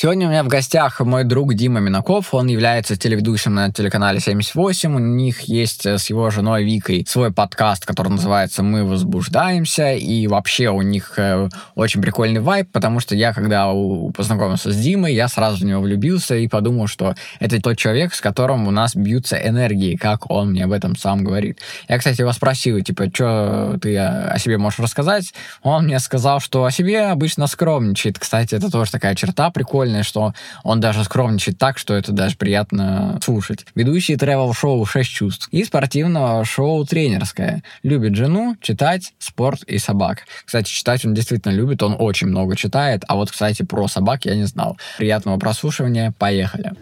Сегодня у меня в гостях мой друг Дима Минаков. Он является телеведущим на телеканале 78. У них есть э, с его женой Викой свой подкаст, который называется «Мы возбуждаемся». И вообще у них э, очень прикольный вайб, потому что я, когда познакомился с Димой, я сразу в него влюбился и подумал, что это тот человек, с которым у нас бьются энергии, как он мне об этом сам говорит. Я, кстати, его спросил, типа, что ты о себе можешь рассказать? Он мне сказал, что о себе обычно скромничает. Кстати, это тоже такая черта прикольная прикольное, что он даже скромничает так, что это даже приятно слушать. Ведущий тревел-шоу «Шесть чувств» и спортивного шоу «Тренерское». Любит жену, читать, спорт и собак. Кстати, читать он действительно любит, он очень много читает. А вот, кстати, про собак я не знал. Приятного прослушивания, поехали.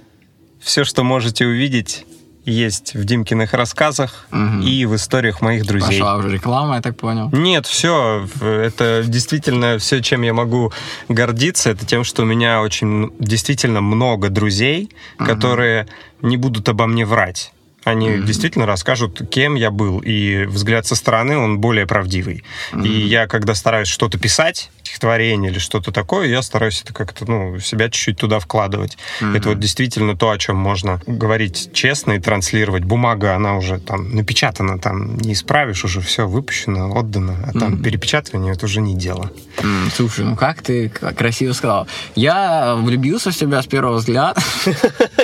Все, что можете увидеть есть в Димкиных рассказах угу. и в историях моих друзей. Пошла уже реклама, я так понял. Нет, все. Это действительно все, чем я могу гордиться, это тем, что у меня очень действительно много друзей, угу. которые не будут обо мне врать. Они mm-hmm. действительно расскажут, кем я был, и взгляд со стороны, он более правдивый. Mm-hmm. И я, когда стараюсь что-то писать, стихотворение или что-то такое, я стараюсь это как-то, ну, себя чуть-чуть туда вкладывать. Mm-hmm. Это вот действительно то, о чем можно говорить честно и транслировать. Бумага, она уже там напечатана, там не исправишь, уже все выпущено, отдано, а там mm-hmm. перепечатывание это уже не дело. Mm, слушай, ну как ты красиво сказал. Я влюбился в тебя с первого взгляда.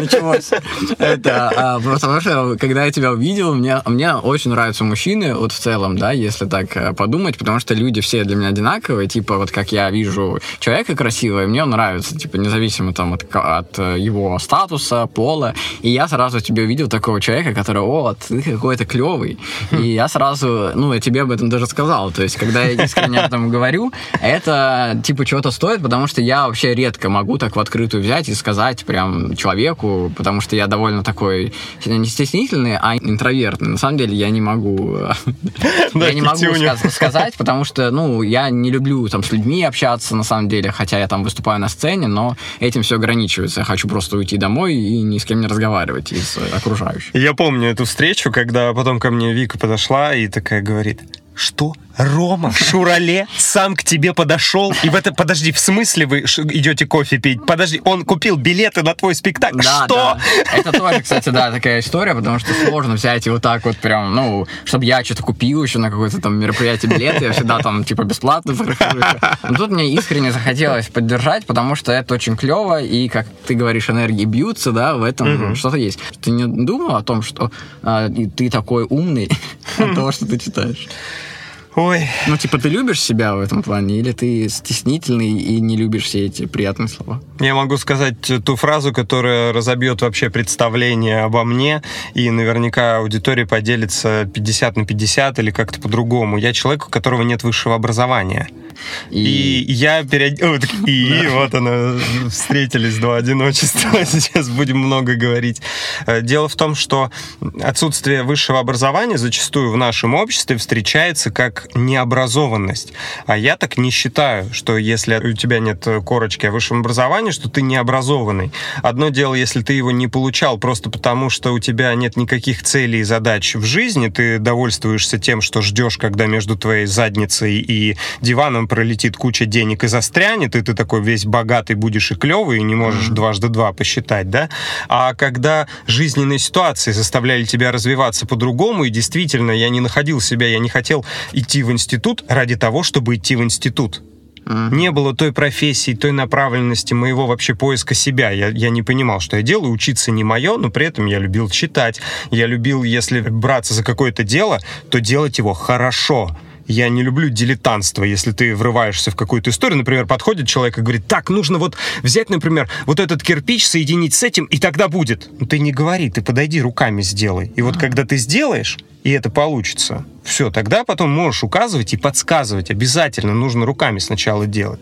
Началось. Это а, потому что, когда я тебя увидел, мне, мне очень нравятся мужчины, вот в целом, да, если так э, подумать, потому что люди все для меня одинаковые, типа, вот как я вижу человека красивого, мне он нравится, типа, независимо там от, от э, его статуса, пола, и я сразу тебе увидел такого человека, который, о, ты какой-то клевый, и я сразу, ну, я тебе об этом даже сказал, то есть, когда я искренне об этом говорю, это, типа, чего-то стоит, потому что я вообще редко могу так в открытую взять и сказать прям человеку, потому что я довольно такой не стеснительный, а интровертный. На самом деле я не могу... Я не могу сказать, потому что, ну, я не люблю там с людьми общаться, на самом деле, хотя я там выступаю на сцене, но этим все ограничивается. Я хочу просто уйти домой и ни с кем не разговаривать из окружающих. Я помню эту встречу, когда потом ко мне Вика подошла и такая говорит, что? Рома Шурале сам к тебе подошел. И в это, подожди, в смысле вы идете кофе пить? Подожди, он купил билеты на твой спектакль. Да, что? Да. Это тоже, кстати, да, такая история, потому что сложно взять и вот так вот прям, ну, чтобы я что-то купил еще на какое-то там мероприятие билеты, я всегда там типа бесплатно. Но тут мне искренне захотелось поддержать, потому что это очень клево, и, как ты говоришь, энергии бьются, да, в этом что-то есть. Ты не думал о том, что а, ты такой умный от того, что ты читаешь? Ой. Ну, типа, ты любишь себя в этом плане, или ты стеснительный и не любишь все эти приятные слова? Я могу сказать ту фразу, которая разобьет вообще представление обо мне, и наверняка аудитория поделится 50 на 50 или как-то по-другому. Я человек, у которого нет высшего образования. И, и я перед... И вот она, встретились два одиночества. Сейчас будем много говорить. Э, дело в том, что отсутствие высшего образования зачастую в нашем обществе встречается как необразованность. А я так не считаю, что если у тебя нет корочки о высшем образовании, что ты необразованный. Одно дело, если ты его не получал просто потому, что у тебя нет никаких целей и задач в жизни, ты довольствуешься тем, что ждешь, когда между твоей задницей и диваном пролетит куча денег и застрянет, и ты такой весь богатый будешь и клевый, и не можешь mm-hmm. дважды два посчитать, да? А когда жизненные ситуации заставляли тебя развиваться по-другому, и действительно я не находил себя, я не хотел идти в институт ради того, чтобы идти в институт. Mm-hmm. Не было той профессии, той направленности моего вообще поиска себя. Я, я не понимал, что я делаю. Учиться не мое, но при этом я любил читать. Я любил, если браться за какое-то дело, то делать его хорошо я не люблю дилетантство, если ты врываешься в какую-то историю. Например, подходит человек и говорит, так, нужно вот взять, например, вот этот кирпич, соединить с этим, и тогда будет. Ну, ты не говори, ты подойди руками сделай. И вот когда ты сделаешь, и это получится, все, тогда потом можешь указывать и подсказывать. Обязательно нужно руками сначала делать.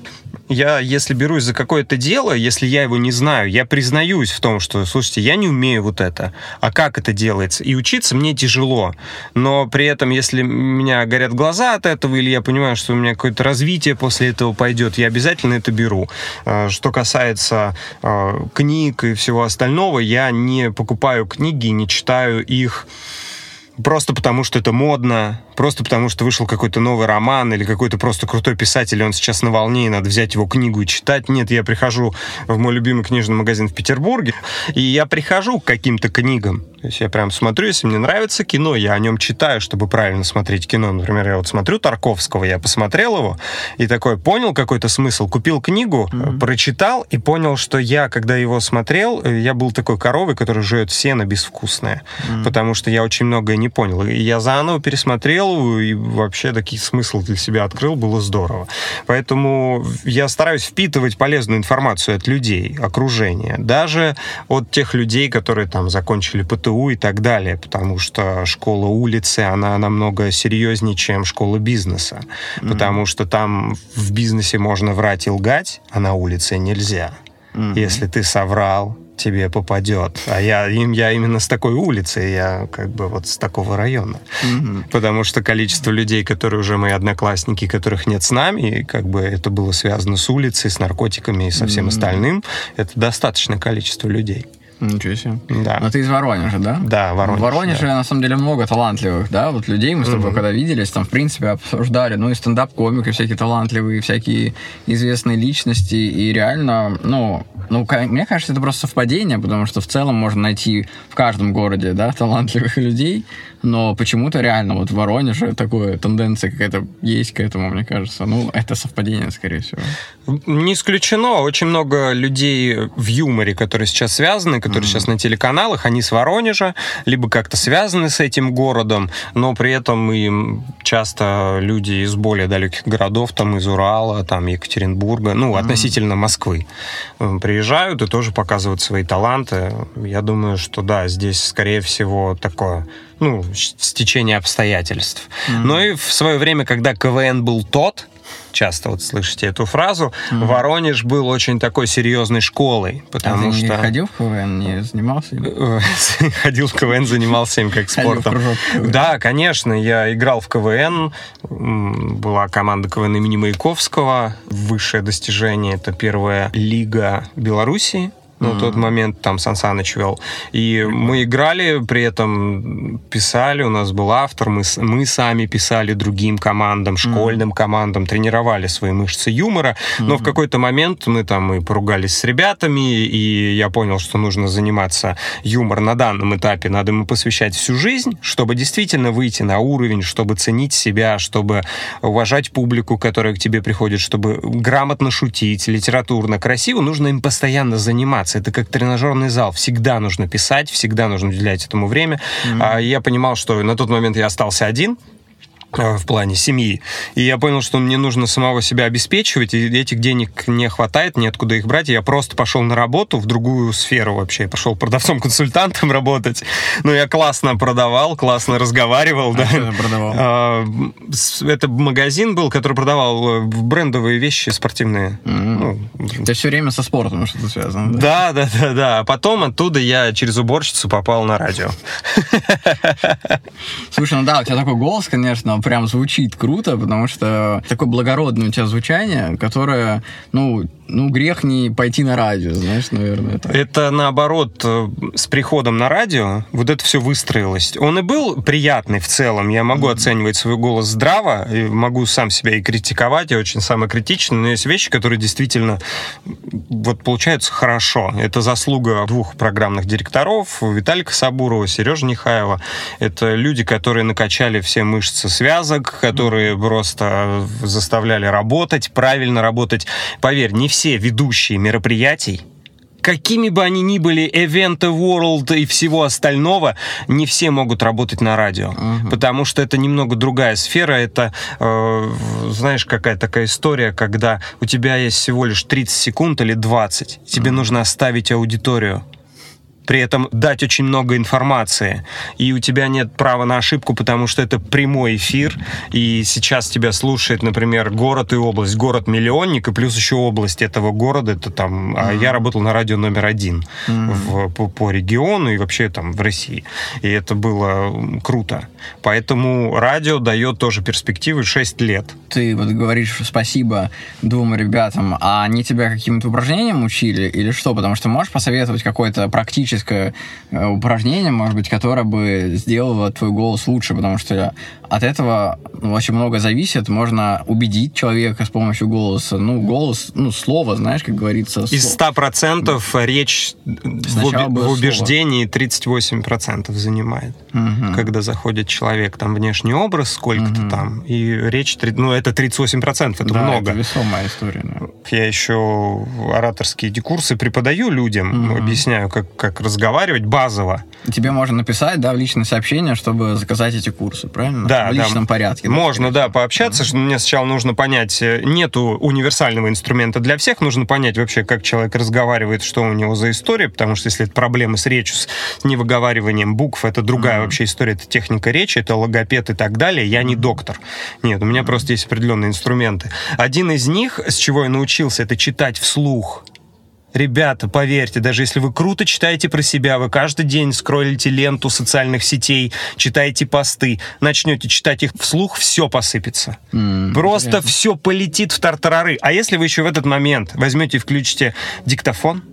Я, если берусь за какое-то дело, если я его не знаю, я признаюсь в том, что, слушайте, я не умею вот это. А как это делается? И учиться мне тяжело. Но при этом, если у меня горят глаза от этого, или я понимаю, что у меня какое-то развитие после этого пойдет, я обязательно это беру. А, что касается а, книг и всего остального, я не покупаю книги, не читаю их просто потому, что это модно, просто потому, что вышел какой-то новый роман или какой-то просто крутой писатель, и он сейчас на волне, и надо взять его книгу и читать. Нет, я прихожу в мой любимый книжный магазин в Петербурге, и я прихожу к каким-то книгам. То есть я прям смотрю, если мне нравится кино, я о нем читаю, чтобы правильно смотреть кино. Например, я вот смотрю Тарковского, я посмотрел его, и такой понял какой-то смысл, купил книгу, mm-hmm. прочитал, и понял, что я, когда его смотрел, э, я был такой коровой, которая жует сено безвкусное, mm-hmm. потому что я очень многое не понял. И я заново пересмотрел делаю, и вообще такие смысл для себя открыл, было здорово. Поэтому я стараюсь впитывать полезную информацию от людей, окружения, даже от тех людей, которые там закончили ПТУ и так далее, потому что школа улицы, она намного серьезнее, чем школа бизнеса, mm-hmm. потому что там в бизнесе можно врать и лгать, а на улице нельзя. Mm-hmm. Если ты соврал, тебе попадет. А я, я именно с такой улицы, я как бы вот с такого района. Mm-hmm. Потому что количество людей, которые уже мои одноклассники, которых нет с нами, как бы это было связано с улицей, с наркотиками и со всем mm-hmm. остальным, это достаточное количество людей. Ничего себе. Да. Но ты из Воронежа, да? Да, Воронеж. В Воронеже, да. на самом деле, много талантливых, да, вот людей. Мы с тобой, mm-hmm. когда виделись, там, в принципе, обсуждали, ну, и стендап-комики всякие талантливые, всякие известные личности, и реально, ну, ну, мне кажется, это просто совпадение, потому что в целом можно найти в каждом городе, да, талантливых людей, но почему-то реально вот в Воронеже такая тенденция какая-то есть к этому, мне кажется. Ну, это совпадение, скорее всего. Не исключено. Очень много людей в юморе, которые сейчас связаны, которые mm-hmm. сейчас на телеканалах, они с Воронежа, либо как-то связаны с этим городом, но при этом и часто люди из более далеких городов, там из Урала, там Екатеринбурга, ну, mm-hmm. относительно Москвы, приезжают и тоже показывают свои таланты. Я думаю, что да, здесь, скорее всего, такое ну, стечение обстоятельств. Mm-hmm. Но и в свое время, когда КВН был тот, часто вот слышите эту фразу, mm-hmm. Воронеж был очень такой серьезной школой, потому а ты что... ходил в КВН, не занимался им? Ходил в КВН, занимался им как спортом. Да, конечно, я играл в КВН, была команда КВН имени Маяковского, высшее достижение, это первая лига Белоруссии, ну, mm-hmm. тот момент там Сан Саныч вел. И мы играли, при этом писали, у нас был автор, мы, мы сами писали другим командам, школьным mm-hmm. командам, тренировали свои мышцы юмора, mm-hmm. но в какой-то момент мы там и поругались с ребятами, и я понял, что нужно заниматься юмор на данном этапе, надо ему посвящать всю жизнь, чтобы действительно выйти на уровень, чтобы ценить себя, чтобы уважать публику, которая к тебе приходит, чтобы грамотно шутить, литературно, красиво, нужно им постоянно заниматься заниматься. Это как тренажерный зал. Всегда нужно писать, всегда нужно уделять этому время. Mm-hmm. Я понимал, что на тот момент я остался один, в плане семьи. И я понял, что мне нужно самого себя обеспечивать, и этих денег не хватает, неоткуда их брать. И я просто пошел на работу в другую сферу вообще. Я пошел продавцом-консультантом работать. Ну, я классно продавал, классно разговаривал. А да. Продавал? А, это магазин был, который продавал э, брендовые вещи спортивные. Mm-hmm. Ну, Ты все время со спортом что-то связано. Да? да, да, да, да. А потом оттуда я через уборщицу попал на радио. Слушай, ну да, у тебя такой голос, конечно, прям звучит круто, потому что такое благородное у тебя звучание, которое, ну, ну, грех не пойти на радио, знаешь, наверное. Так. Это наоборот, э, с приходом на радио вот это все выстроилось. Он и был приятный в целом. Я могу mm-hmm. оценивать свой голос здраво, и могу сам себя и критиковать, я очень самокритичный, но есть вещи, которые действительно вот получаются хорошо. Это заслуга двух программных директоров, Виталика Сабурова, Сережи Нехаева. Это люди, которые накачали все мышцы связок, которые просто заставляли работать, правильно работать. Поверь, не все все ведущие мероприятий, какими бы они ни были, Event World и всего остального, не все могут работать на радио. Uh-huh. Потому что это немного другая сфера. Это, э, знаешь, какая такая история, когда у тебя есть всего лишь 30 секунд или 20. Тебе uh-huh. нужно оставить аудиторию при этом дать очень много информации. И у тебя нет права на ошибку, потому что это прямой эфир, и сейчас тебя слушает, например, город и область. Город-миллионник, и плюс еще область этого города, это там... Mm-hmm. Я работал на радио номер один mm-hmm. в, по, по региону и вообще там в России. И это было круто. Поэтому радио дает тоже перспективы 6 лет. Ты вот говоришь спасибо двум ребятам, а они тебя каким-то упражнением учили или что? Потому что можешь посоветовать какое-то практическое э, упражнение, может быть, которое бы сделало твой голос лучше, потому что от этого ну, очень много зависит. Можно убедить человека с помощью голоса. Ну, голос, ну, слово, знаешь, как говорится. Из 100% слово. речь в, в убеждении 38% занимает. Угу. Когда заходит человек, там, внешний образ сколько-то угу. там, и речь, ну, это 38%, это да, много. это весомая история. Да. Я еще ораторские курсы преподаю людям, угу. объясняю, как, как разговаривать базово. Тебе можно написать, да, в личное сообщение, чтобы заказать эти курсы, правильно? Да, в личном да. порядке. Можно, да, пообщаться. Что мне сначала нужно понять, э, нету универсального инструмента для всех, нужно понять вообще, как человек разговаривает, что у него за история, потому что если это проблемы с речью, с невыговариванием букв, это другая mm-hmm. вообще история, это техника речи, это логопед и так далее. Я не доктор. Нет, у меня mm-hmm. просто есть определенные инструменты. Один из них, с чего я научился, это читать вслух. Ребята, поверьте, даже если вы круто читаете про себя, вы каждый день скроллите ленту социальных сетей, читаете посты, начнете читать их вслух, все посыпется. Mm, Просто интересно. все полетит в тартарары. А если вы еще в этот момент возьмете и включите диктофон,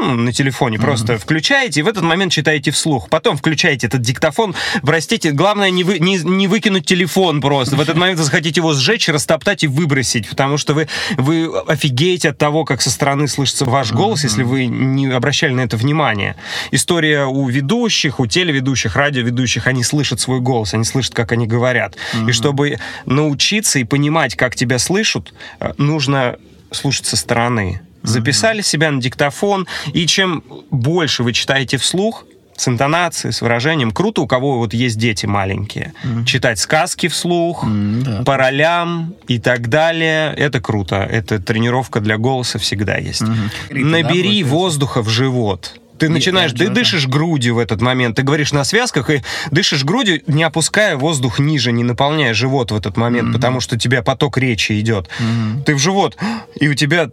ну, на телефоне mm-hmm. просто включаете и в этот момент читаете вслух. Потом включаете этот диктофон. Простите, главное не, вы, не, не выкинуть телефон просто. В этот момент вы захотите его сжечь, растоптать и выбросить, потому что вы, вы офигеете от того, как со стороны слышится ваш голос, mm-hmm. если вы не обращали на это внимание. История у ведущих, у телеведущих, радиоведущих, они слышат свой голос, они слышат, как они говорят. Mm-hmm. И чтобы научиться и понимать, как тебя слышат, э, нужно слушать со стороны записали себя на диктофон, и чем больше вы читаете вслух, с интонацией, с выражением. Круто, у кого вот есть дети маленькие. Mm-hmm. Читать сказки вслух, mm-hmm, да. по ролям и так далее. Это круто. Это тренировка для голоса всегда есть. Mm-hmm. Набери да, воздуха в живот. Ты начинаешь, ты дышишь грудью в этот момент, ты говоришь на связках и дышишь грудью, не опуская воздух ниже, не наполняя живот в этот момент, mm-hmm. потому что у тебя поток речи идет. Mm-hmm. Ты в живот, и у тебя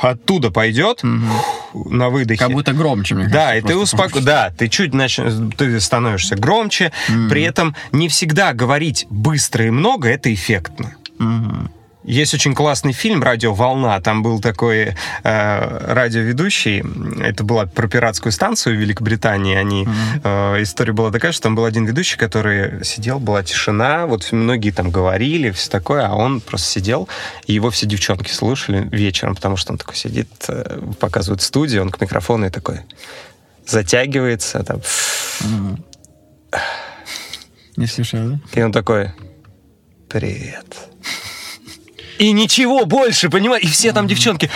оттуда пойдет mm-hmm. на выдохе. Как будто громче, мне кажется. Да, и ты успокоишься. Да, ты чуть нач... ты становишься громче, mm-hmm. при этом не всегда говорить быстро и много это эффектно. Mm-hmm. Есть очень классный фильм «Радио Волна». Там был такой э, радиоведущий. Это была про пиратскую станцию в Великобритании. Они, mm-hmm. э, история была такая, что там был один ведущий, который сидел, была тишина. Вот многие там говорили, все такое, а он просто сидел, и его все девчонки слушали вечером, потому что он такой сидит, э, показывает студию, он к микрофону и такой затягивается. Там, mm-hmm. Не слышал, да? И он такой, привет и ничего больше, понимаешь? И все там девчонки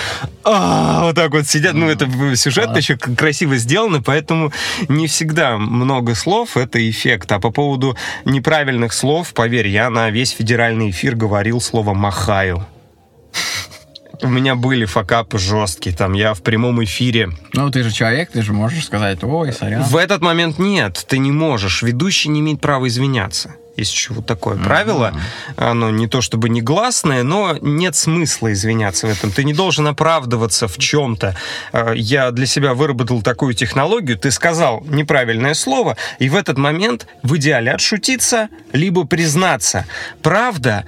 а, вот так вот сидят. Ну, это сюжет еще красиво сделано, поэтому не всегда много слов — это эффект. А по поводу неправильных слов, поверь, я на весь федеральный эфир говорил слово «махаю». У меня были факапы жесткие, там, я в прямом эфире. Ну, ты же человек, ты же можешь сказать, ой, сорян. В этот момент нет, ты не можешь. Ведущий не имеет права извиняться. Есть еще вот такое mm-hmm. правило. Оно не то чтобы негласное, но нет смысла извиняться в этом. Ты не должен оправдываться в чем-то. Э, я для себя выработал такую технологию. Ты сказал неправильное слово, и в этот момент в идеале отшутиться, либо признаться. Правда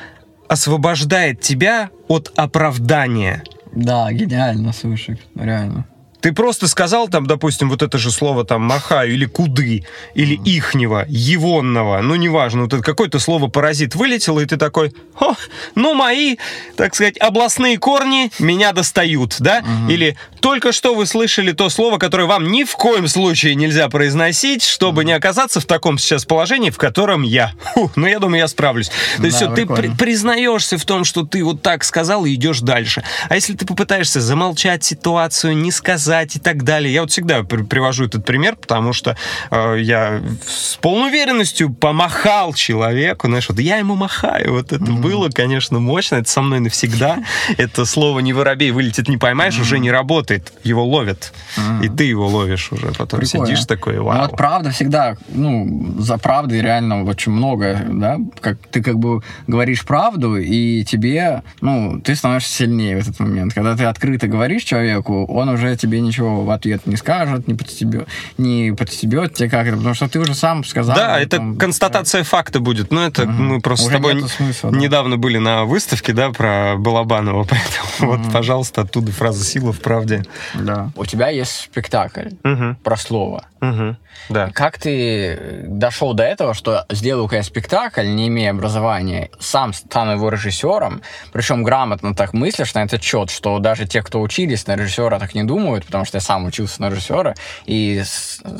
освобождает тебя от оправдания. Да, гениально, слушай, реально. Ты просто сказал там, допустим, вот это же слово там махаю или куды, или ихнего, егонного, ну неважно, вот это какое-то слово паразит вылетело, и ты такой, О, ну мои, так сказать, областные корни меня достают, да? Угу. Или только что вы слышали то слово, которое вам ни в коем случае нельзя произносить, чтобы не оказаться в таком сейчас положении, в котором я. Фу, ну я думаю, я справлюсь. То да, есть все, ты при признаешься в том, что ты вот так сказал и идешь дальше. А если ты попытаешься замолчать ситуацию, не сказать, и так далее. Я вот всегда привожу этот пример, потому что э, я с полной уверенностью помахал человеку, знаешь, вот я ему махаю. Вот это mm-hmm. было, конечно, мощно, это со мной навсегда. Это слово «не воробей вылетит, не поймаешь» уже не работает работает, его ловят, mm-hmm. и ты его ловишь уже. Потом Прикольно. сидишь такой, вау. Ну, вот правда всегда, ну, за правдой реально очень много, да, как ты как бы говоришь правду, и тебе, ну, ты становишься сильнее в этот момент. Когда ты открыто говоришь человеку, он уже тебе ничего в ответ не скажет, не подстебет, не подстебет тебе как это, потому что ты уже сам сказал. Да, это там, констатация факта будет. Но это угу. мы просто уже с тобой смысла, да. недавно были на выставке, да, про Балабанова, поэтому угу. вот, пожалуйста, оттуда фраза «сила в правде». Да. У тебя есть спектакль угу. про слово. Угу. Да. Как ты дошел до этого, что сделаю-ка я спектакль, не имея образования, сам стану его режиссером, причем грамотно так мыслишь на этот счет, что даже те, кто учились на режиссера, так не думают, потому что я сам учился на режиссера, и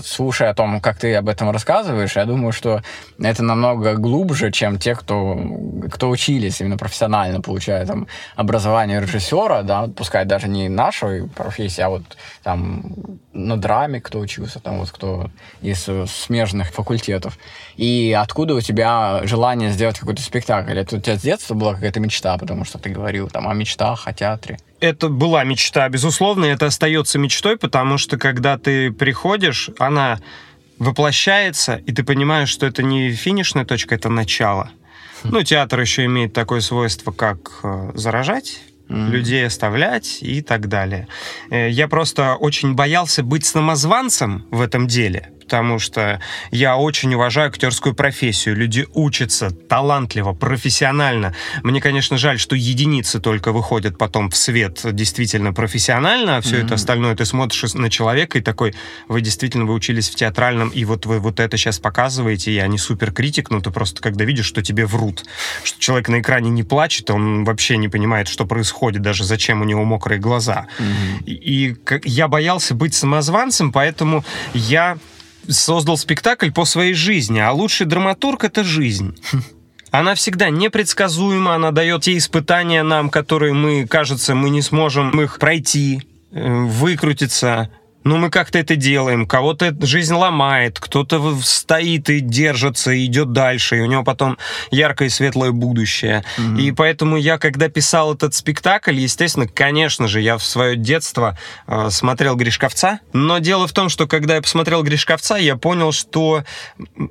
слушая о том, как ты об этом рассказываешь, я думаю, что это намного глубже, чем те, кто, кто учились именно профессионально, получая там образование режиссера, да, пускай даже не нашей профессии, а вот там на драме кто учился, там вот кто из смежных факультетов. И откуда у тебя желание сделать какой-то спектакль? Это у тебя с детства была какая-то мечта, потому что ты говорил там о мечтах, о театре? Это была мечта, безусловно, это остается мечтой, потому что когда ты приходишь, она воплощается, и ты понимаешь, что это не финишная точка, это начало. Ну, театр еще имеет такое свойство, как э, заражать людей оставлять и так далее. Э, я просто очень боялся быть самозванцем в этом деле, потому что я очень уважаю актерскую профессию. Люди учатся талантливо, профессионально. Мне, конечно, жаль, что единицы только выходят потом в свет действительно профессионально, а все mm-hmm. это остальное ты смотришь на человека и такой, вы действительно вы учились в театральном, и вот вы вот это сейчас показываете, я не суперкритик, но ты просто когда видишь, что тебе врут, что человек на экране не плачет, он вообще не понимает, что происходит, даже зачем у него мокрые глаза. Mm-hmm. И, и я боялся быть самозванцем, поэтому я создал спектакль по своей жизни, а лучший драматург — это жизнь. Она всегда непредсказуема, она дает те испытания нам, которые мы, кажется, мы не сможем их пройти, э, выкрутиться, ну, мы как-то это делаем. Кого-то жизнь ломает, кто-то стоит и держится, и идет дальше, и у него потом яркое и светлое будущее. Mm-hmm. И поэтому я, когда писал этот спектакль, естественно, конечно же, я в свое детство э, смотрел Гришковца. Но дело в том, что когда я посмотрел Гришковца, я понял, что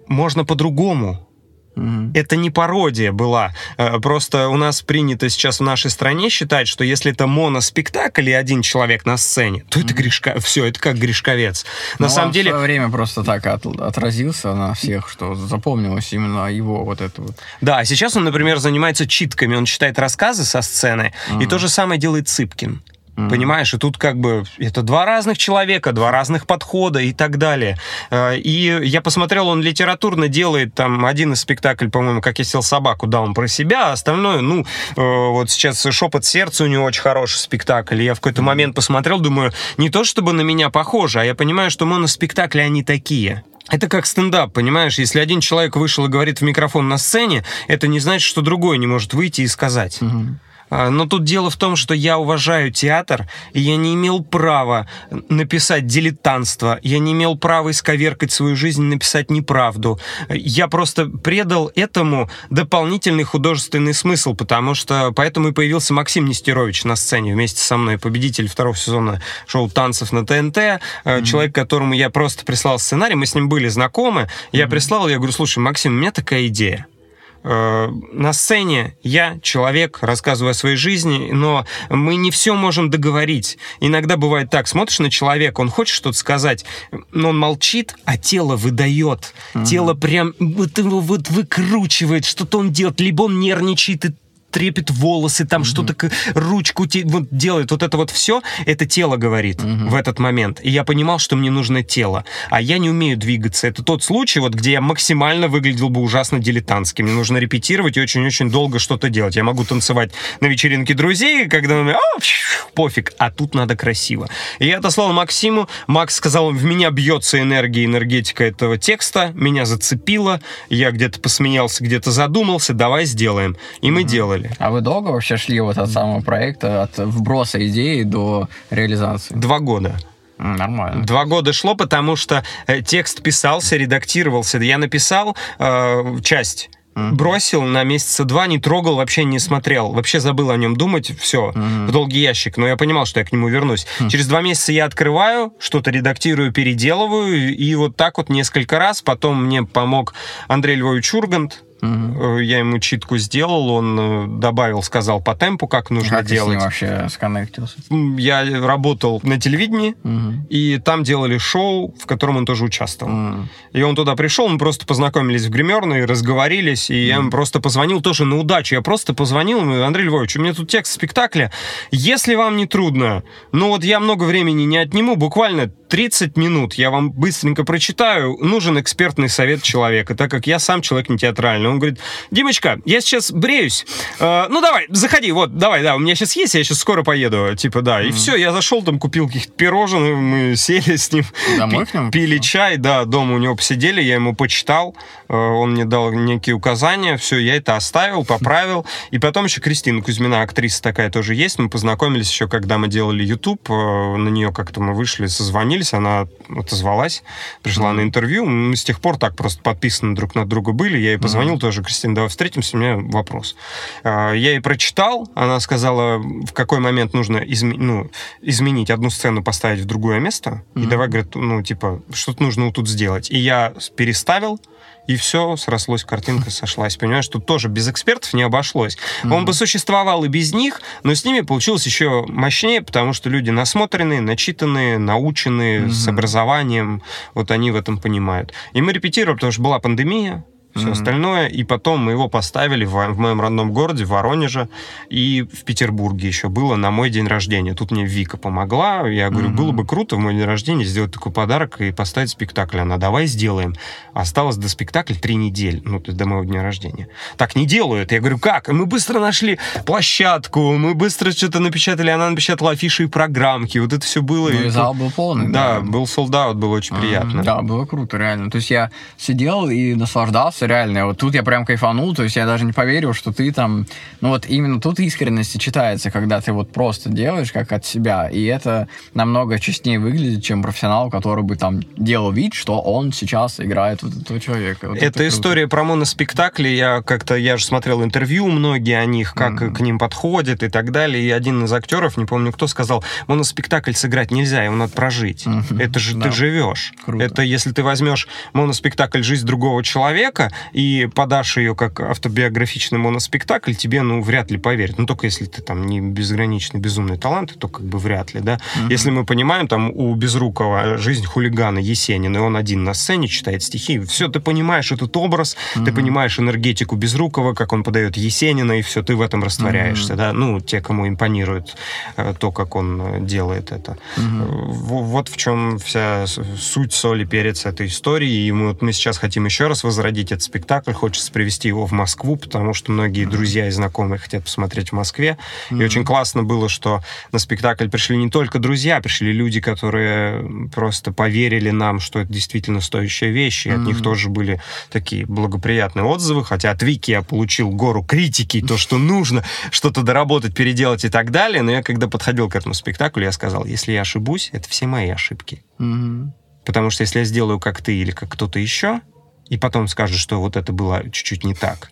можно по-другому. Mm-hmm. Это не пародия была. Э, просто у нас принято сейчас в нашей стране считать, что если это моноспектакль и один человек на сцене, то mm-hmm. это грешка... все, это как грешковец. На ну, самом деле... в свое время просто так от... отразился на всех, что запомнилось именно его вот это вот. Да, а сейчас он, например, занимается читками, он читает рассказы со сцены, mm-hmm. и то же самое делает Цыпкин. Mm-hmm. Понимаешь, и тут как бы это два разных человека, два разных подхода и так далее. Э, и я посмотрел, он литературно делает там один из спектаклей, по-моему, «Как я сел собаку», да, он про себя, а остальное, ну, э, вот сейчас «Шепот сердца» у него очень хороший спектакль. Я в какой-то момент посмотрел, думаю, не то чтобы на меня похоже, а я понимаю, что моноспектакли, они такие. Это как стендап, понимаешь? Если один человек вышел и говорит в микрофон на сцене, это не значит, что другой не может выйти и сказать. Mm-hmm. А, но тут дело в том, что я уважаю театр, и я не имел права написать дилетантство, я не имел права исковеркать свою жизнь, написать неправду. Я просто предал этому дополнительный художественный смысл, потому что поэтому и появился Максим Нестерович на сцене вместе со мной, победитель второго сезона шоу «Танцев» на ТНТ, mm-hmm. человек, которому я просто прислал сценарий, мы с ним были знакомы, я mm-hmm. прислал, я говорю, слушай, Максим, у меня такая идея. Э, на сцене я человек, рассказываю о своей жизни, но мы не все можем договорить. Иногда бывает так, смотришь на человека, он хочет что-то сказать, но он молчит, а тело выдает. Угу. Тело прям вот его вот выкручивает, что-то он делает, либо он нервничает, и трепет волосы, там mm-hmm. что-то, ручку вот делает, вот это вот все, это тело говорит mm-hmm. в этот момент. И я понимал, что мне нужно тело, а я не умею двигаться. Это тот случай, вот где я максимально выглядел бы ужасно дилетантски. Мне нужно репетировать и очень-очень долго что-то делать. Я могу танцевать на вечеринке друзей, когда мне, а, пофиг, а тут надо красиво. И я отослал Максиму, Макс сказал, в меня бьется энергия, энергетика этого текста, меня зацепило, я где-то посмеялся, где-то задумался, давай сделаем. И mm-hmm. мы делали делали. А вы долго вообще шли вот от самого проекта, от вброса идеи до реализации? Два года. Нормально. Два года шло, потому что э, текст писался, редактировался. Я написал э, часть Mm-hmm. Бросил на месяца два, не трогал, вообще не смотрел. Вообще забыл о нем думать, все, mm-hmm. в долгий ящик. Но я понимал, что я к нему вернусь. Mm-hmm. Через два месяца я открываю, что-то редактирую, переделываю. И вот так вот несколько раз. Потом мне помог Андрей Львович Ургант, Угу. Я ему читку сделал, он э, добавил, сказал по темпу, как нужно как делать. Как вообще сконнектился? Я работал на телевидении, угу. и там делали шоу, в котором он тоже участвовал. Угу. И он туда пришел, мы просто познакомились в гримерной, разговорились, и угу. я ему просто позвонил тоже на удачу. Я просто позвонил ему, Андрей Львович, у меня тут текст спектакля. Если вам не трудно, ну вот я много времени не отниму, буквально 30 минут я вам быстренько прочитаю, нужен экспертный совет человека, так как я сам человек не театральный. Он говорит, Димочка, я сейчас бреюсь, э, ну давай, заходи, вот, давай, да, у меня сейчас есть, я сейчас скоро поеду, типа, да. И mm все, я зашел, там купил каких-то пирожных, мы сели с ним, Домой пи- пили чай, да, дома у него посидели, я ему почитал, э, он мне дал некие указания, все, я это оставил, поправил. И потом еще Кристина Кузьмина, актриса такая тоже есть, мы познакомились еще, когда мы делали YouTube, э, на нее как-то мы вышли, созвонились, она отозвалась, пришла mm-hmm. на интервью. Мы с тех пор так просто подписаны друг на друга были. Я ей позвонил. Тоже, Кристина, давай встретимся, у меня вопрос. А, я ей прочитал, она сказала, в какой момент нужно изме- ну, изменить одну сцену, поставить в другое место. Mm-hmm. И давай, говорит, ну, типа, что-то нужно вот тут сделать. И я переставил, и все, срослось, картинка сошлась. Понимаешь, тут тоже без экспертов не обошлось. Mm-hmm. Он бы существовал и без них, но с ними получилось еще мощнее, потому что люди насмотренные, начитанные, наученные, mm-hmm. с образованием, вот они в этом понимают. И мы репетировали, потому что была пандемия, все mm-hmm. остальное. И потом мы его поставили в, в моем родном городе, в Воронеже, и в Петербурге еще было на мой день рождения. Тут мне Вика помогла. Я говорю, mm-hmm. было бы круто в мой день рождения сделать такой подарок и поставить спектакль. Она, давай сделаем. Осталось до спектакля три недели, ну, то есть до моего дня рождения. Так не делают. Я говорю, как? И мы быстро нашли площадку, мы быстро что-то напечатали, она напечатала афиши и программки. Вот это все было. Ну, и зал был полный. Да, да. был солдат, было очень mm-hmm. приятно. Да, было круто, реально. То есть я сидел и наслаждался просто реально. Вот тут я прям кайфанул, то есть я даже не поверил, что ты там... Ну вот именно тут искренность читается, когда ты вот просто делаешь как от себя, и это намного честнее выглядит, чем профессионал, который бы там делал вид, что он сейчас играет вот этого человека. Вот это, это история про моноспектакли. Я как-то, я же смотрел интервью многие о них, как mm-hmm. к ним подходят и так далее, и один из актеров, не помню кто, сказал, моноспектакль сыграть нельзя, его надо прожить. Mm-hmm. Это же да. ты живешь. Круто. Это если ты возьмешь моноспектакль «Жизнь другого человека», и подашь ее как автобиографичный моноспектакль, тебе, ну, вряд ли поверят. Ну, только если ты там не безграничный безумный талант, то как бы вряд ли, да. Mm-hmm. Если мы понимаем, там, у Безрукова жизнь хулигана Есенина, и он один на сцене читает стихи, все, ты понимаешь этот образ, mm-hmm. ты понимаешь энергетику Безрукова, как он подает Есенина, и все, ты в этом растворяешься, mm-hmm. да. Ну, те, кому импонирует э, то, как он э, делает это. Mm-hmm. Вот в чем вся суть соли перец этой истории, и мы, вот мы сейчас хотим еще раз возродить этот спектакль, хочется привести его в Москву, потому что многие друзья и знакомые хотят посмотреть в Москве. Mm-hmm. И очень классно было, что на спектакль пришли не только друзья, пришли люди, которые просто поверили нам, что это действительно стоящая вещь, и mm-hmm. от них тоже были такие благоприятные отзывы, хотя от Вики я получил гору критики, то, что нужно что-то доработать, переделать и так далее, но я когда подходил к этому спектаклю, я сказал, если я ошибусь, это все мои ошибки. Mm-hmm. Потому что если я сделаю как ты или как кто-то еще, и потом скажет, что вот это было чуть-чуть не так,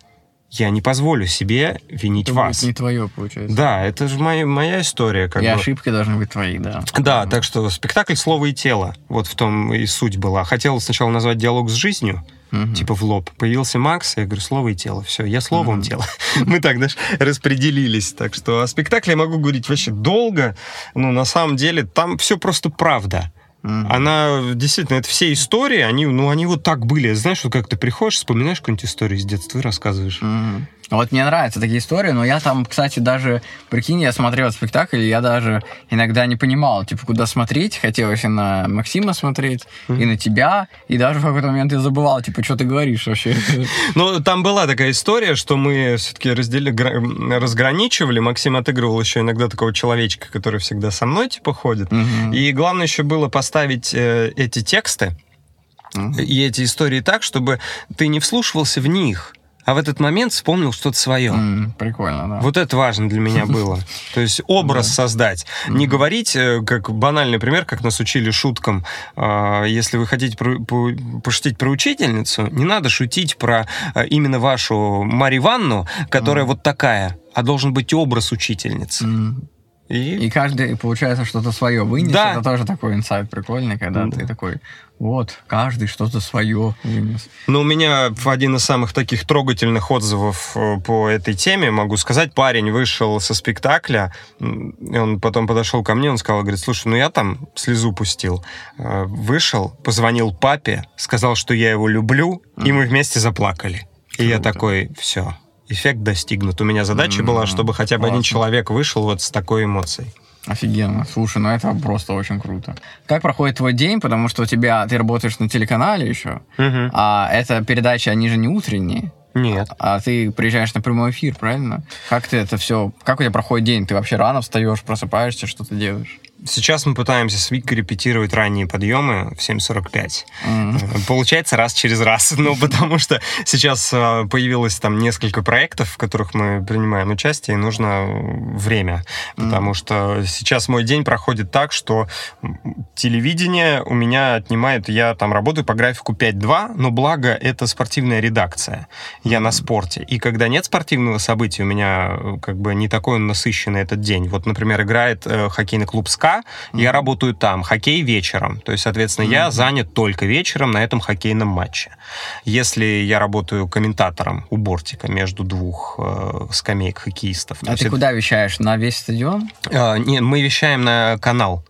я не позволю себе винить это вас. не твое, получается. Да, это же моя, моя история. Как и бы. ошибки должны быть твои, да. Да, так что спектакль «Слово и тело». Вот в том и суть была. Хотел сначала назвать «Диалог с жизнью», mm типа в лоб. Появился Макс, я говорю, слово и тело. Все, я словом mm тело. Мы так даже распределились. Так что о спектакле я могу говорить вообще долго. Но на самом деле там все просто правда. Mm-hmm. Она действительно, это все истории, они, ну, они вот так были. Знаешь, вот как ты приходишь, вспоминаешь какую-нибудь историю из детства и рассказываешь. Mm-hmm. Вот мне нравятся такие истории, но я там, кстати, даже, прикинь, я смотрел спектакль, и я даже иногда не понимал, типа, куда смотреть. Хотелось и на Максима смотреть, mm-hmm. и на тебя, и даже в какой-то момент я забывал, типа, что ты говоришь вообще. Ну, там была такая история, что мы все-таки раздели... разграничивали. Максим отыгрывал еще иногда такого человечка, который всегда со мной, типа, ходит. Mm-hmm. И главное еще было поставить э, эти тексты, и эти истории так, чтобы ты не вслушивался в них, а в этот момент вспомнил что-то свое. М, Прикольно, да. Вот это важно для меня было. То есть образ создать. Не говорить, э, как банальный пример, как нас учили шуткам. а, Если вы хотите пошутить про учительницу, не надо шутить про а, именно вашу Марию Ивановну, которая вот такая, а должен быть образ учительницы. И И каждый, получается, что-то свое вынес. Да. Это тоже такой инсайт прикольный, когда Да. ты такой, вот, каждый что-то свое вынес. Ну, у меня один из самых таких трогательных отзывов э, по этой теме, могу сказать, парень вышел со спектакля, он потом подошел ко мне, он сказал, говорит, слушай, ну я там слезу пустил. Э, Вышел, позвонил папе, сказал, что я его люблю, и мы вместе заплакали. И я Круто. такой, все, эффект достигнут. У меня задача М, была, чтобы хотя бы один классно. человек вышел вот с такой эмоцией. Офигенно. Слушай, ну это просто очень круто. Как проходит твой день? Потому что у тебя, ты работаешь на телеканале еще, Мгм. а это передачи, они же не утренние. Нет. А ты приезжаешь на прямой эфир, правильно? Как ты это все... Как у тебя проходит день? Ты вообще рано встаешь, просыпаешься, что ты делаешь? Сейчас мы пытаемся с Викой репетировать ранние подъемы в 7.45. М. Э, Получается раз через раз. Ну, потому что сейчас э, появилось там несколько проектов, в которых мы принимаем участие, и нужно э, время. Потому что сейчас мой день проходит так, что телевидение у меня отнимает... Я там работаю по графику 5-2, но благо это спортивная редакция. Я на спорте. И когда нет спортивного события, у меня э, как бы не такой он насыщенный этот день. Вот, например, играет э, хоккейный клуб СКА, я работаю там. Хоккей вечером. То есть, соответственно, я занят только вечером на этом хоккейном матче. Если я работаю комментатором у бортика между двух э, скамеек хоккеистов. то А ты это- куда вещаешь? На весь стадион? Э, нет, мы вещаем на канал.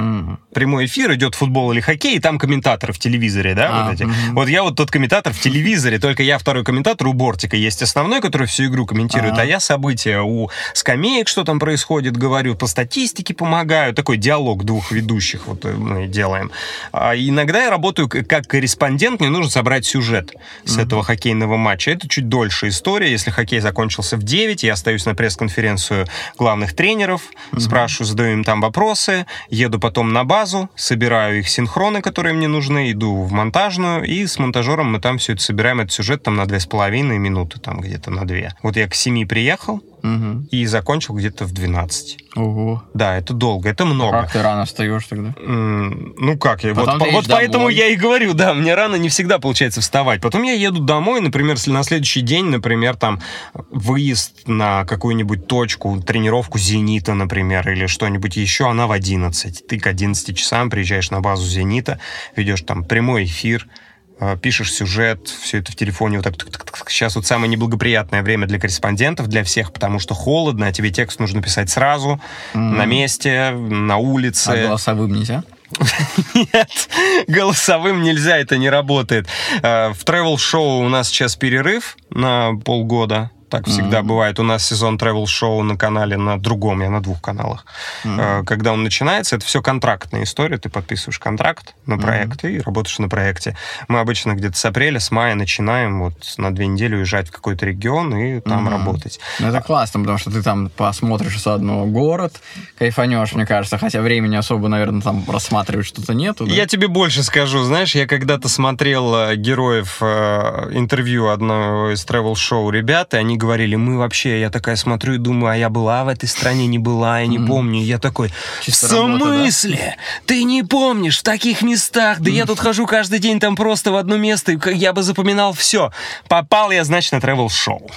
М. Прямой эфир, идет футбол или хоккей, и там комментаторы в телевизоре, да, А, вот эти. мгм. Вот я вот тот комментатор в телевизоре, только я второй комментатор у бортика. Есть основной, который всю игру комментирует, Ага. а я события у скамеек, что там происходит, говорю, по статистике помогаю. Такой диалог двух ведущих вот э, мы делаем. А иногда я работаю как корреспондент, мне нужно собрать сюжет с этого хоккейного матча. Это чуть дольше история. Если хоккей закончился в 9, я остаюсь на пресс-конференцию главных тренеров, спрашиваю, задаю им там вопросы, еду потом на базу, собираю их синхроны, которые мне нужны, иду в монтажную, и с монтажером мы там все это собираем, этот сюжет там на две с половиной минуты, там где-то на две. Вот я к 7 приехал Мгм. и закончил где-то в 12. Ого. Да, это долго, это много. Как ты рано встаешь тогда? Ну как, я, вот, по- вот поэтому я и говорю, да, мне рано не всегда получается вставать. Потом я еду домой, например, если на следующий день, например, там выезд на какую-нибудь точку, тренировку «Зенита», например, или что-нибудь еще, она в 11. Ты к 11 часам приезжаешь на базу «Зенита», ведешь там прямой эфир, пишешь сюжет, все это в телефоне вот так. Сейчас вот самое неблагоприятное время для корреспондентов, для всех, потому что холодно, а тебе текст нужно писать сразу, М. на месте, на улице. А голосовым нельзя? Нет, голосовым нельзя, это не работает. Э, В travel-шоу у нас сейчас перерыв на полгода. Так всегда Мгм. бывает. У нас сезон travel-шоу на канале на другом, я на двух каналах. Э, Когда он начинается, это все контрактная история. Ты подписываешь контракт на проект и работаешь на проекте. Мы обычно где-то с апреля, с мая начинаем вот на две недели уезжать в какой-то регион и там Мгм. работать. Ну, это классно, потому что ты там посмотришь заодно город, кайфанешь, мне кажется, хотя времени особо, наверное, там рассматривать что-то нету. да? Я тебе больше скажу. Знаешь, я когда-то смотрел э, героев э, интервью одного из travel-шоу ребят, и они говорили, мы вообще, я такая смотрю и думаю, а я была в этой стране, не была, я не Мгм. помню. Я такой, Чисто в работа, да? смысле? Ты не помнишь в таких местах? Да я тут хожу каждый день там просто в одно место, и я бы запоминал все. Попал я, значит, на travel-шоу.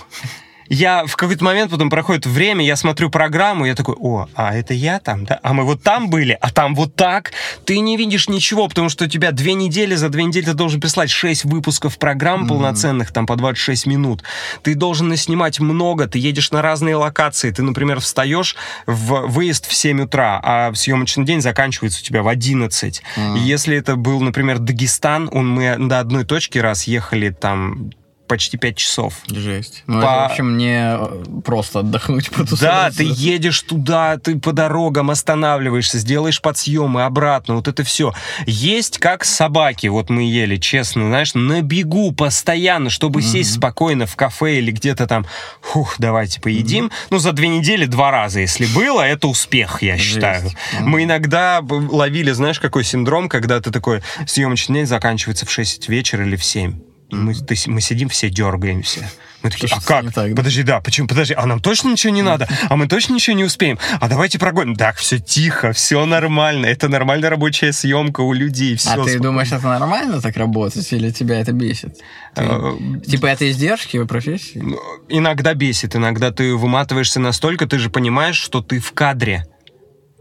Я в какой-то момент, потом проходит время, я смотрю программу, я такой, о, а это я там, да? А мы вот там были, а там вот так. Ты не видишь ничего, потому что у тебя две недели, за две недели ты должен прислать 6 выпусков программ полноценных, там по 26 минут. Ты должен наснимать много, ты едешь на разные локации. Ты, например, встаешь в выезд в 7 утра, а съемочный день заканчивается у тебя в 11. Мгм. И если это был, например, Дагестан, он, мы до одной точки раз ехали там почти 5 часов. Жесть. Ну, По- это, в общем, не э, просто отдохнуть, Да, потусоваться. ты едешь туда, ты по дорогам останавливаешься, сделаешь подсъемы обратно, вот это все. Есть как собаки, вот мы ели, честно, знаешь, на бегу постоянно, чтобы сесть спокойно в кафе или где-то там, фух, давайте поедим. Ну, за две недели два раза, если было, это успех, я Жесть. считаю. Мгм. Мы иногда ловили, знаешь, какой синдром, когда ты такой, съемочный день заканчивается в 6 вечера или в 7. И мы, ты, мы сидим, все дергаемся. Мы такие, а как? так, да? Подожди, да, почему? Подожди, а нам точно ничего не надо? А мы точно ничего не успеем? А давайте прогоним. Так, все тихо, все нормально. Это нормальная рабочая съемка у людей. Все, а ты думаешь, это нормально так работать, или тебя это бесит? Ты- Э, Типа это издержки в профессии? Ну, Иногда бесит, иногда ты выматываешься настолько, ты же понимаешь, что ты в кадре.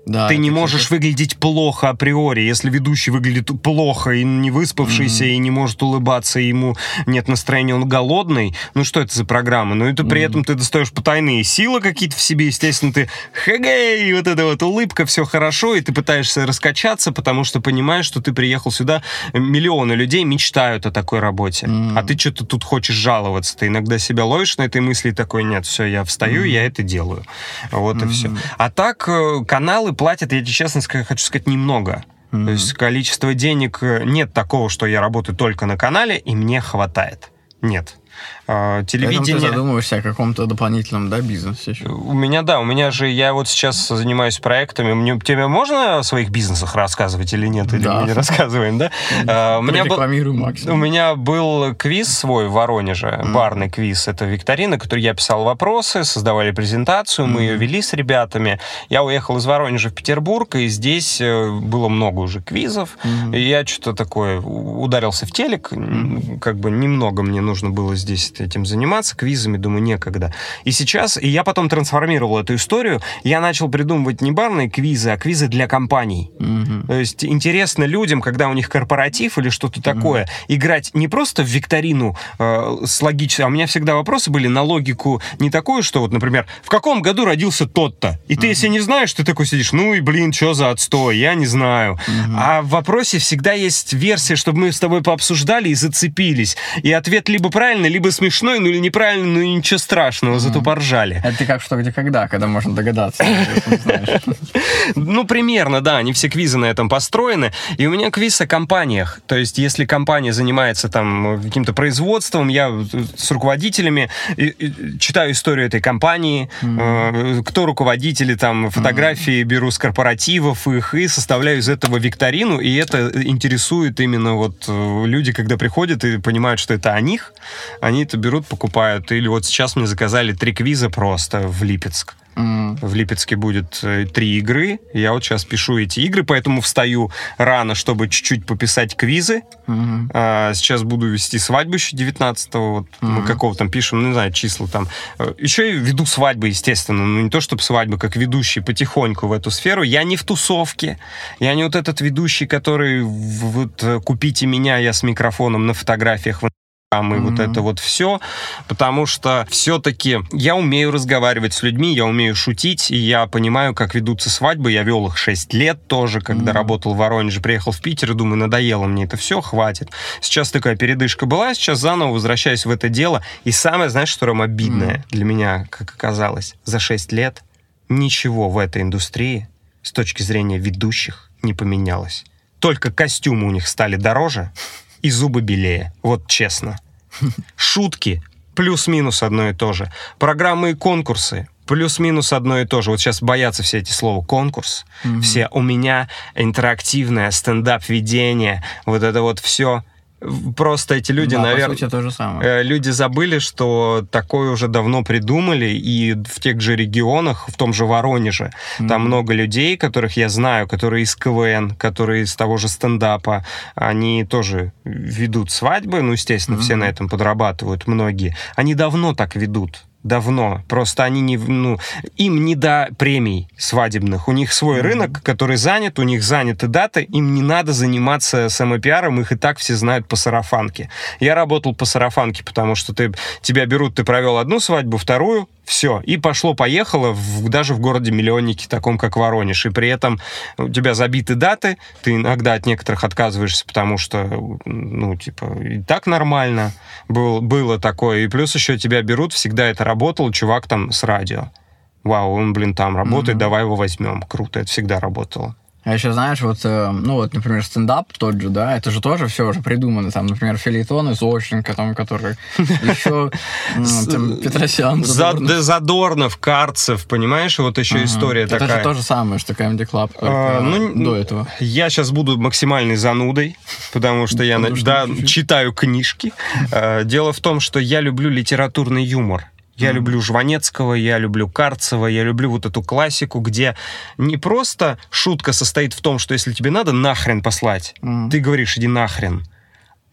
Да, ты не это можешь типа- выглядеть плохо априори. Если ведущий выглядит плохо и не выспавшийся, и не может улыбаться, и ему нет настроения, он голодный, ну что это за программа? Ну это при этом ты достаешь потайные силы какие-то в себе, естественно, ты хэгэй, вот эта вот улыбка, все хорошо, и ты пытаешься раскачаться, потому что понимаешь, что ты приехал сюда, миллионы людей мечтают о такой работе, Мгм. а ты что-то тут хочешь жаловаться, ты иногда себя ловишь на этой мысли и такой, нет, все, я встаю, я это делаю. Вот и все. А так э, каналы платят, я тебе честно хочу сказать, немного. Мгм. То есть количество денег э, нет такого, что я работаю только на канале и мне хватает. Нет. А, Поэтому ты Телевидение. задумываешься о каком-то дополнительном, да, бизнесе еще. У меня, да, у меня же, я вот сейчас занимаюсь проектами. Мне, тебе можно о своих бизнесах рассказывать или нет? Или Да. мы не рассказываем, да? А, У меня был, у меня был квиз свой в Воронеже, Мгм. барный квиз. Это викторина, который я писал вопросы, создавали презентацию, мы Мгм. ее вели с ребятами. Я уехал из Воронежа в Петербург, и здесь э, было много уже квизов. Мгм. И я что-то такое ударился в телек. Как бы немного мне нужно было здесь этим заниматься, квизами, думаю, некогда. И сейчас, и я потом трансформировал эту историю, я начал придумывать не барные квизы, а квизы для компаний. Мгм. То есть интересно людям, когда у них корпоратив или что-то такое, играть не просто в викторину э, с логичной, а у меня всегда вопросы были на логику не такую, что вот, например, в каком году родился тот-то? И ты, если не знаешь, ты такой сидишь, ну и блин, что за отстой, я не знаю. А в вопросе всегда есть версия, чтобы мы с тобой пообсуждали и зацепились. И ответ либо правильный, либо смешной, ну или неправильный, ну и ничего страшного, зато поржали. Это ты как что, где, когда, когда можно догадаться. Ну, примерно, да, они все квизы на этом построены. И у меня квиз о компаниях. То есть, если компания занимается там каким-то производством, я э, с руководителями читаю историю этой компании, э, кто руководители, там, фотографии беру с корпоративов их и составляю из этого викторину, и это интересует именно вот э, люди, когда приходят и понимают, что это о них, они это берут, покупают. Или вот сейчас мне заказали три квиза просто в Липецк. М. В Липецке будет э, три игры. Я вот сейчас пишу эти игры, поэтому встаю рано, чтобы чуть-чуть пописать квизы. Мгм. А, сейчас буду вести свадьбу еще 19-го. Вот мы Мгм. какого там пишем, ну, не знаю, числа там. Э, Еще и веду свадьбы, естественно. Ну, не то, чтобы свадьбы, как ведущий потихоньку в эту сферу. Я не в тусовке. Я не вот этот ведущий, который вот э, «Купите меня, я с микрофоном на фотографиях в там, и вот Мгм. это вот все, потому что все-таки я умею разговаривать с людьми, я умею шутить, и я понимаю, как ведутся свадьбы. Я вел их 6 лет тоже, когда Мгм. работал в Воронеже, приехал в Питер и думаю, надоело мне это все, хватит. Сейчас такая передышка была, сейчас заново возвращаюсь в это дело. И самое, знаешь, что, Ром, обидное Мгм. для меня, как оказалось, за 6 лет ничего в этой индустрии с точки зрения ведущих не поменялось. Только костюмы у них стали дороже, и зубы белее. Вот честно. Шутки плюс-минус одно и то же. Программы и конкурсы плюс-минус одно и то же. Вот сейчас боятся все эти слова конкурс. Мгм. Все у меня интерактивное стендап-ведение, вот это вот все. Просто эти люди, Да, наверное... Сути, то же самое. Э, Люди забыли, что такое уже давно придумали, и в тех же регионах, в том же Воронеже, там Мгм. много людей, которых я знаю, которые из КВН, которые из того же стендапа, они тоже ведут свадьбы, ну, естественно, все Мгм. на этом подрабатывают, многие. Они давно так ведут. Давно. Просто они не... Ну, им не до премий свадебных. У них свой Мгм. рынок, который занят, у них заняты даты, им не надо заниматься самопиаром, их и так все знают по сарафанке. Я работал по сарафанке, потому что ты, тебя берут, ты провел одну свадьбу, вторую, все, и пошло-поехало в- даже в городе-миллионнике, таком как Воронеж. И при этом у тебя забиты даты, ты иногда от некоторых отказываешься, потому что, ну, типа, и так нормально был, было такое. И плюс еще тебя берут, всегда это работал, чувак там с радио. Вау, он, блин, там работает, Мгм. давай его возьмем. Круто, это всегда работало. А еще, знаешь, вот, э, ну вот, например, стендап тот же, да, это же тоже все уже придумано. Там, например, филитоны Зощенко, там, который еще там, Петросян, Задорнов. Задорнов, Карцев, понимаешь, вот еще история такая. Это же то же самое, что Comedy Club, а, ну, до этого. Я сейчас буду максимальной занудой, потому что я читаю книжки. А, дело в том, что я люблю литературный юмор. Я люблю Жванецкого, я люблю Карцева, я люблю вот эту классику, где не просто шутка состоит в том, что если тебе надо нахрен послать, mm. ты говоришь, иди нахрен.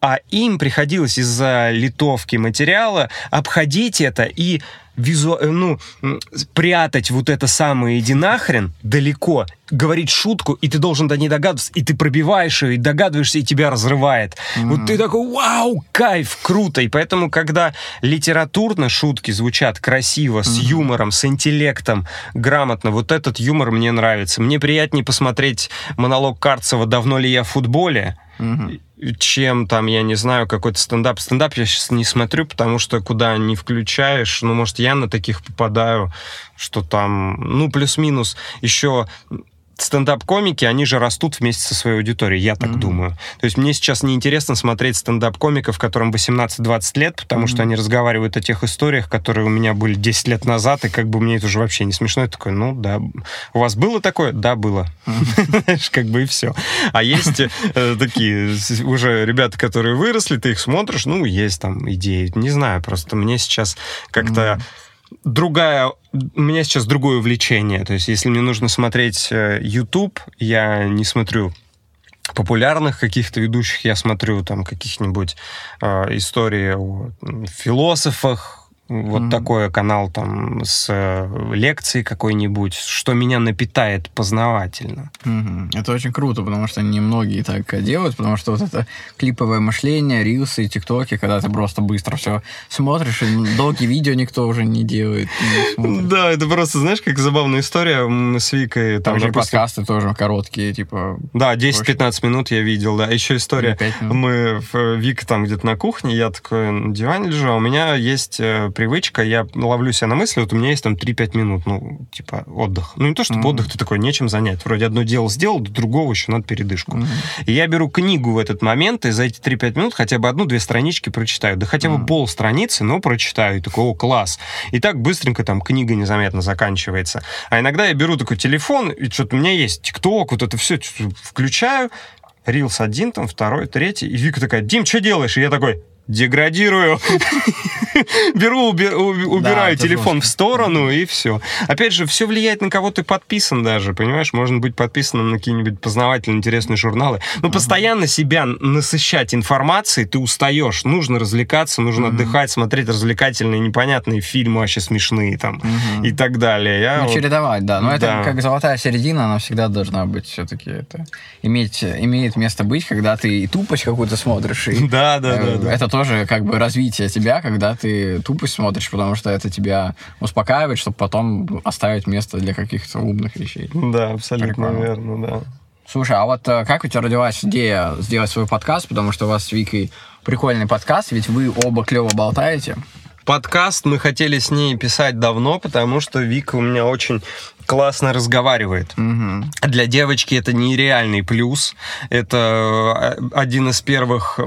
А им приходилось из-за литовки материала обходить это и визу... Э, ну, прятать вот это самое «иди нахрен» далеко, говорить шутку, и ты должен до ней догадываться, и ты пробиваешь ее, и догадываешься, и тебя разрывает. Mm-hmm. Вот ты такой, вау, кайф, круто. И поэтому, когда литературно шутки звучат красиво, mm-hmm. с юмором, с интеллектом, грамотно, вот этот юмор мне нравится. Мне приятнее посмотреть монолог Карцева «Давно ли я в футболе?» mm-hmm чем там, я не знаю, какой-то стендап. Стендап я сейчас не смотрю, потому что куда не включаешь, ну, может, я на таких попадаю, что там, ну, плюс-минус еще стендап-комики, они же растут вместе со своей аудиторией, я так mm-hmm. думаю. То есть мне сейчас неинтересно смотреть стендап-комиков, которым 18-20 лет, потому mm-hmm. что они разговаривают о тех историях, которые у меня были 10 лет назад, и как бы мне это уже вообще не смешно. Я такой, ну да. У вас было такое? Да, было. Mm-hmm. как бы и все. А есть э, такие уже ребята, которые выросли, ты их смотришь, ну, есть там идеи. Не знаю, просто мне сейчас как-то другая... У меня сейчас другое увлечение. То есть, если мне нужно смотреть э, YouTube, я не смотрю популярных каких-то ведущих, я смотрю там каких-нибудь э, истории о философах, вот mm-hmm. такой канал там с э, лекцией какой-нибудь, что меня напитает познавательно. Mm-hmm. Это очень круто, потому что немногие так делают, потому что вот это клиповое мышление, рилсы и тиктоки, когда ты просто быстро все смотришь, и долгие видео никто уже не делает. Да, это просто, знаешь, как забавная история. Мы с Викой... Там, же подкасты тоже короткие, типа... Да, 10-15 минут я видел, да. Еще история. Мы, Вика там где-то на кухне, я такой на диване лежу, а у меня есть э, привычка, я ловлю себя на мысли, вот у меня есть там 3-5 минут, ну, типа, отдых. Ну, не то, чтобы mm-hmm. отдых, ты такой, нечем занять. Вроде одно дело сделал, до другого еще надо передышку. Mm-hmm. И я беру книгу в этот момент, и за эти 3-5 минут хотя бы одну-две странички прочитаю. Да хотя бы mm-hmm. пол страницы, но прочитаю. И такой, о, класс. И так быстренько там книга незаметно заканчивается. А иногда я беру такой телефон, и что-то у меня есть ТикТок, вот это все включаю, Рилс один, там, второй, третий. И Вика такая, Дим, что делаешь? И я такой, деградирую. Беру, убираю телефон в сторону, и все. Опять же, все влияет на кого ты подписан даже, понимаешь? Можно быть подписанным на какие-нибудь познавательные, интересные журналы. Но постоянно себя насыщать информацией, ты устаешь. Нужно развлекаться, нужно отдыхать, смотреть развлекательные, непонятные фильмы, вообще смешные там и так далее. Я ну, чередовать, да. Но это как золотая середина, она всегда должна быть все-таки это иметь, имеет место быть, когда ты и тупость какую-то смотришь. И, да, да, э, да. Это тоже как бы развитие тебя, когда ты тупость смотришь, потому что это тебя успокаивает, чтобы потом оставить место для каких-то умных вещей. Да, абсолютно Прикольно. верно, да. Слушай, а вот э, как у тебя родилась идея сделать свой подкаст? Потому что у вас с Викой прикольный подкаст, ведь вы оба клево болтаете. Подкаст мы хотели с ней писать давно, потому что Вика у меня очень классно разговаривает. Угу. Для девочки это нереальный плюс. Это э, один из первых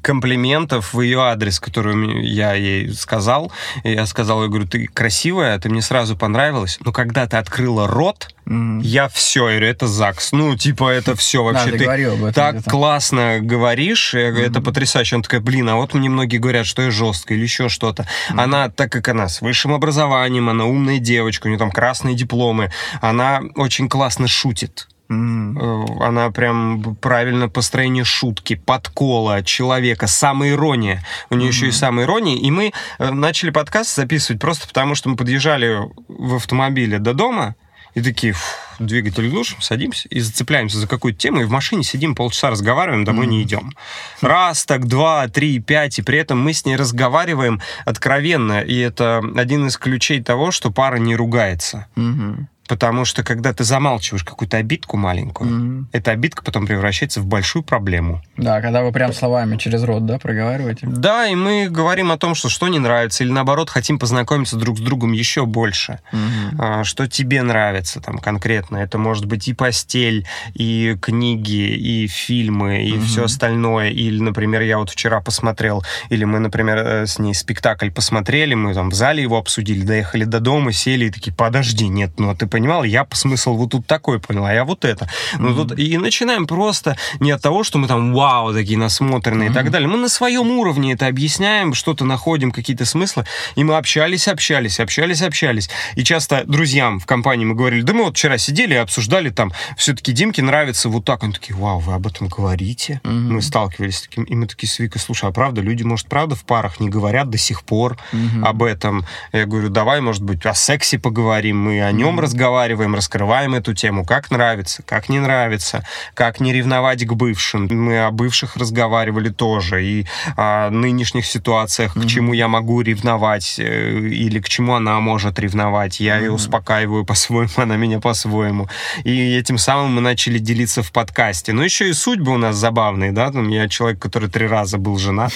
комплиментов в ее адрес, который я ей сказал. Я сказал, я говорю, ты красивая, ты мне сразу понравилась, но когда ты открыла рот, я все, я говорю, это ЗАГС. Ну, типа, это все вообще. Да, ты, ты этом так где-то. классно говоришь, mm-hmm. это потрясающе. Он такой, блин, а вот мне многие говорят, что я жесткая или еще что-то. Mm-hmm. Она, так как она с высшим образованием, она умная девочка, у нее там красные дипломы, она очень классно шутит. Mm. Она прям правильно построение шутки, подкола человека, самоирония. У нее еще и самоирония. И мы э, начали подкаст записывать просто потому, что мы подъезжали в автомобиле до дома и такие, фу, двигатель глушим, садимся и зацепляемся за какую-то тему, и в машине сидим полчаса разговариваем, домой mm-hmm. не идем. Раз, так, два, три, пять, и при этом мы с ней разговариваем откровенно, и это один из ключей того, что пара не ругается. Mm-hmm. Потому что когда ты замалчиваешь какую-то обидку маленькую, Мгм. эта обидка потом превращается в большую проблему. Да, когда вы прям словами через рот, да, проговариваете. Да, и мы говорим о том, что что не нравится, или наоборот хотим познакомиться друг с другом еще больше. Мгм. А, Что тебе нравится там конкретно? Это может быть и постель, и книги, и фильмы, и Мгм. все остальное. Или, например, я вот вчера посмотрел, или мы, например, э, с ней спектакль посмотрели, мы там в зале его обсудили, доехали до дома, сели и такие, подожди, нет, ну а ты понимал, я смысл вот тут такой понял, а я вот это. Мгм. тут и начинаем просто не от того, что мы там вау, такие насмотренные и так далее. Мы на своем уровне это объясняем, что-то находим, какие-то смыслы, и мы общались, общались, общались, общались. И часто друзьям в компании мы говорили, да мы вот вчера сидели и обсуждали там, все-таки Димке нравится вот так. Они такие, вау, вы об этом говорите? Мгм. Мы сталкивались с таким, и мы такие с Викой, слушай, а правда, люди, может, правда в парах не говорят до сих пор Мгм. об этом? Я говорю, давай, может быть, о сексе поговорим, мы о нем Мгм. разговариваем, раскрываем эту тему, как нравится, как не нравится, как не ревновать к бывшим. Мы о бывших разговаривали тоже, и о нынешних ситуациях, к Мгм. чему я могу ревновать, э, или к чему она может ревновать. Я ее Мгм. успокаиваю по-своему, она меня по-своему. И этим самым мы начали делиться в подкасте. Но еще и судьбы у нас забавные, да, там я человек, который три раза был женат.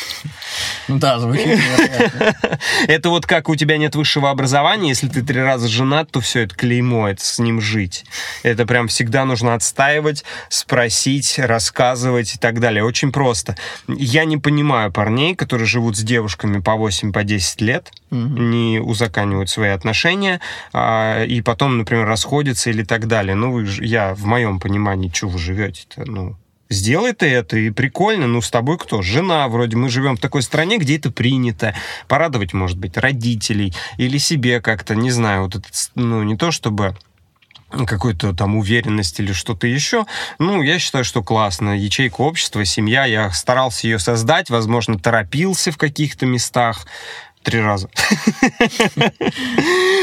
Ну да, звучит. Это вот как у тебя нет высшего образования, если ты три раза женат, то все, это клеймо, это с ним жить. Это прям всегда нужно отстаивать, спросить, рассказывать и так далее. Очень просто. Я не понимаю парней, которые живут с девушками по 8, по 10 лет, Мгм. не узаканивают свои отношения, а, и потом, например, расходятся или так далее. Ну, я в моем понимании, что вы живете-то, ну, Сделай ты это, и прикольно, ну, с тобой кто? Жена, вроде, мы живем в такой стране, где это принято. Порадовать, может быть, родителей или себе как-то, не знаю, вот это, ну, не то чтобы какой-то там уверенность или что-то еще. Ну, я считаю, что классно. Ячейка общества, семья. Я старался ее создать, возможно, торопился в каких-то местах. Три раза.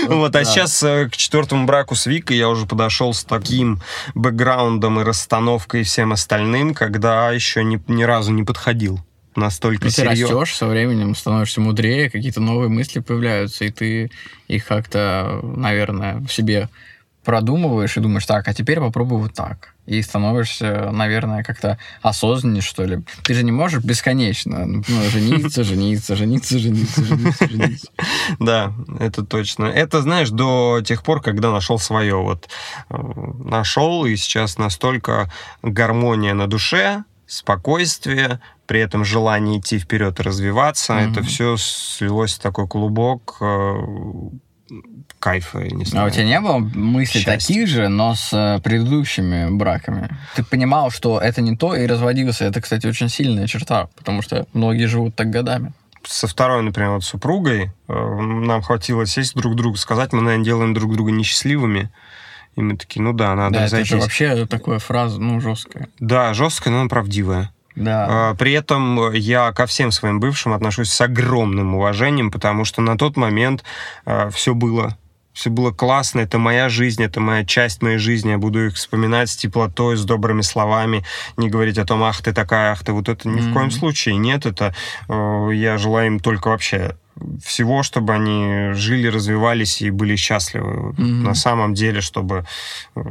Вот, а сейчас э, к четвертому браку с Викой я уже подошел с таким бэкграундом и расстановкой и всем остальным, когда еще ни, разу не подходил настолько Ну, ты серьезно. растешь со временем, становишься мудрее, какие-то новые мысли появляются, и ты их как-то, наверное, в себе продумываешь и думаешь, так, а теперь попробуй вот так. И становишься, наверное, как-то осознаннее, что ли. Ты же не можешь бесконечно ну, жениться, жениться, жениться, жениться, жениться, жениться. Да, это точно. Это, знаешь, до тех пор, когда нашел свое. Вот э, нашел, и сейчас настолько гармония на душе, спокойствие, при этом желание идти вперед и развиваться. Это все слилось в такой клубок э, кайфа, не А знаю. у тебя не было мыслей Счастье. таких же, но с э, предыдущими браками? Ты понимал, что это не то, и разводился. Это, кстати, очень сильная черта, потому что многие живут так годами. со второй, например, вот супругой э, нам хватило сесть друг другу, сказать, мы, наверное, делаем друг друга несчастливыми. И мы такие, ну да, надо да, это разойтись. же вообще такая фраза, ну, жесткая. Да, жесткая, но правдивая. Да. А, При этом я ко всем своим бывшим отношусь с огромным уважением, потому что на тот момент все было. Все было классно, это моя жизнь, это моя часть моей жизни, я буду их вспоминать с теплотой, с добрыми словами, не говорить о том, ах ты такая, ах ты, вот это ни в коем случае нет, это э, я желаю им только вообще всего, чтобы они жили, развивались и были счастливы. Мгм. На самом деле, чтобы э,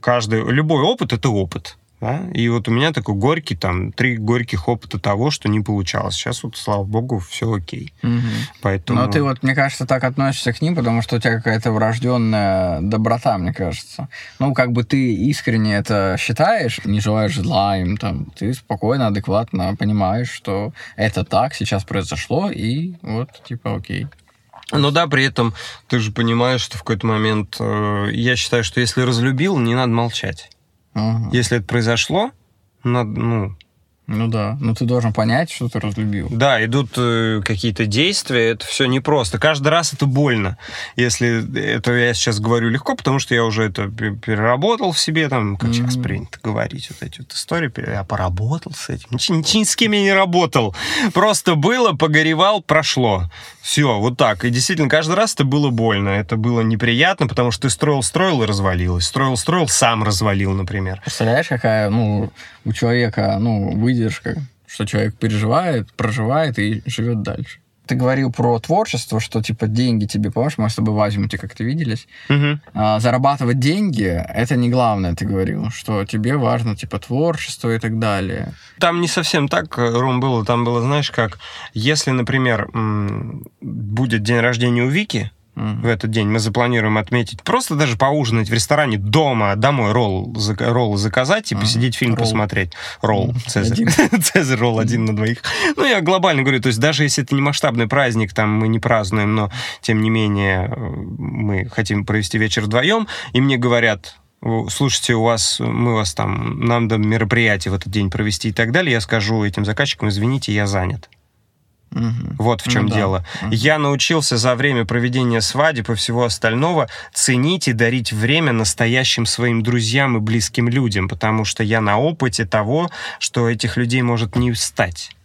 каждый, любой опыт это опыт. Да? И вот у меня такой горький, там, три горьких опыта того, что не получалось. Сейчас вот, слава богу, все окей. Мгм. Поэтому... Но ты вот, мне кажется, так относишься к ним, потому что у тебя какая-то врожденная доброта, мне кажется. Ну, как бы ты искренне это считаешь, не желаешь зла им, там, ты спокойно, адекватно понимаешь, что это так, сейчас произошло, и вот, типа, окей. Но да, при этом ты же понимаешь, что в какой-то момент... э, я считаю, что если разлюбил, не надо молчать. Ага. Если это произошло, надо, ну, Ну да, но ты должен понять, что ты разлюбил. Да, идут э, какие-то действия, это все непросто. Каждый раз это больно. Если это я сейчас говорю легко, потому что я уже это пе- переработал в себе, там, как сейчас Мгм. принято говорить, вот эти вот истории, я поработал с этим. Ничего, ничего ни с кем я не работал. Просто было, погоревал, прошло. Все, вот так. И действительно, каждый раз это было больно, это было неприятно, потому что ты строил-строил и развалилось. Строил-строил, сам развалил, например. Представляешь, какая, ну, у человека, ну, выдержка, что человек переживает, проживает и живет дальше. Ты говорил про творчество, что типа деньги тебе, помнишь, мы с тобой в Азимуте как-то виделись. Мгм. А, зарабатывать деньги это не главное, ты говорил, что тебе важно типа творчество и так далее. Там не совсем так, э, Ром, было. Там было, знаешь, как, если, например, будет день рождения у Вики, В этот день мы запланируем отметить, просто даже поужинать в ресторане дома, домой ролл, зак- роллы заказать и Ага. посидеть фильм Ролл. посмотреть. Ролл. Цезарь. Цезарь ролл один на двоих. Ну, я глобально говорю, то есть даже если это не масштабный праздник, там мы не празднуем, но тем не менее мы хотим провести вечер вдвоем, и мне говорят, «О, слушайте, у вас, мы вас там, нам надо мероприятие в этот день провести и так далее, я скажу этим заказчикам, извините, я занят. Мгм. Вот в чем Ну да. дело. Мгм. Я научился за время проведения свадеб и всего остального ценить и дарить время настоящим своим друзьям и близким людям, потому что я на опыте того, что этих людей может не стать.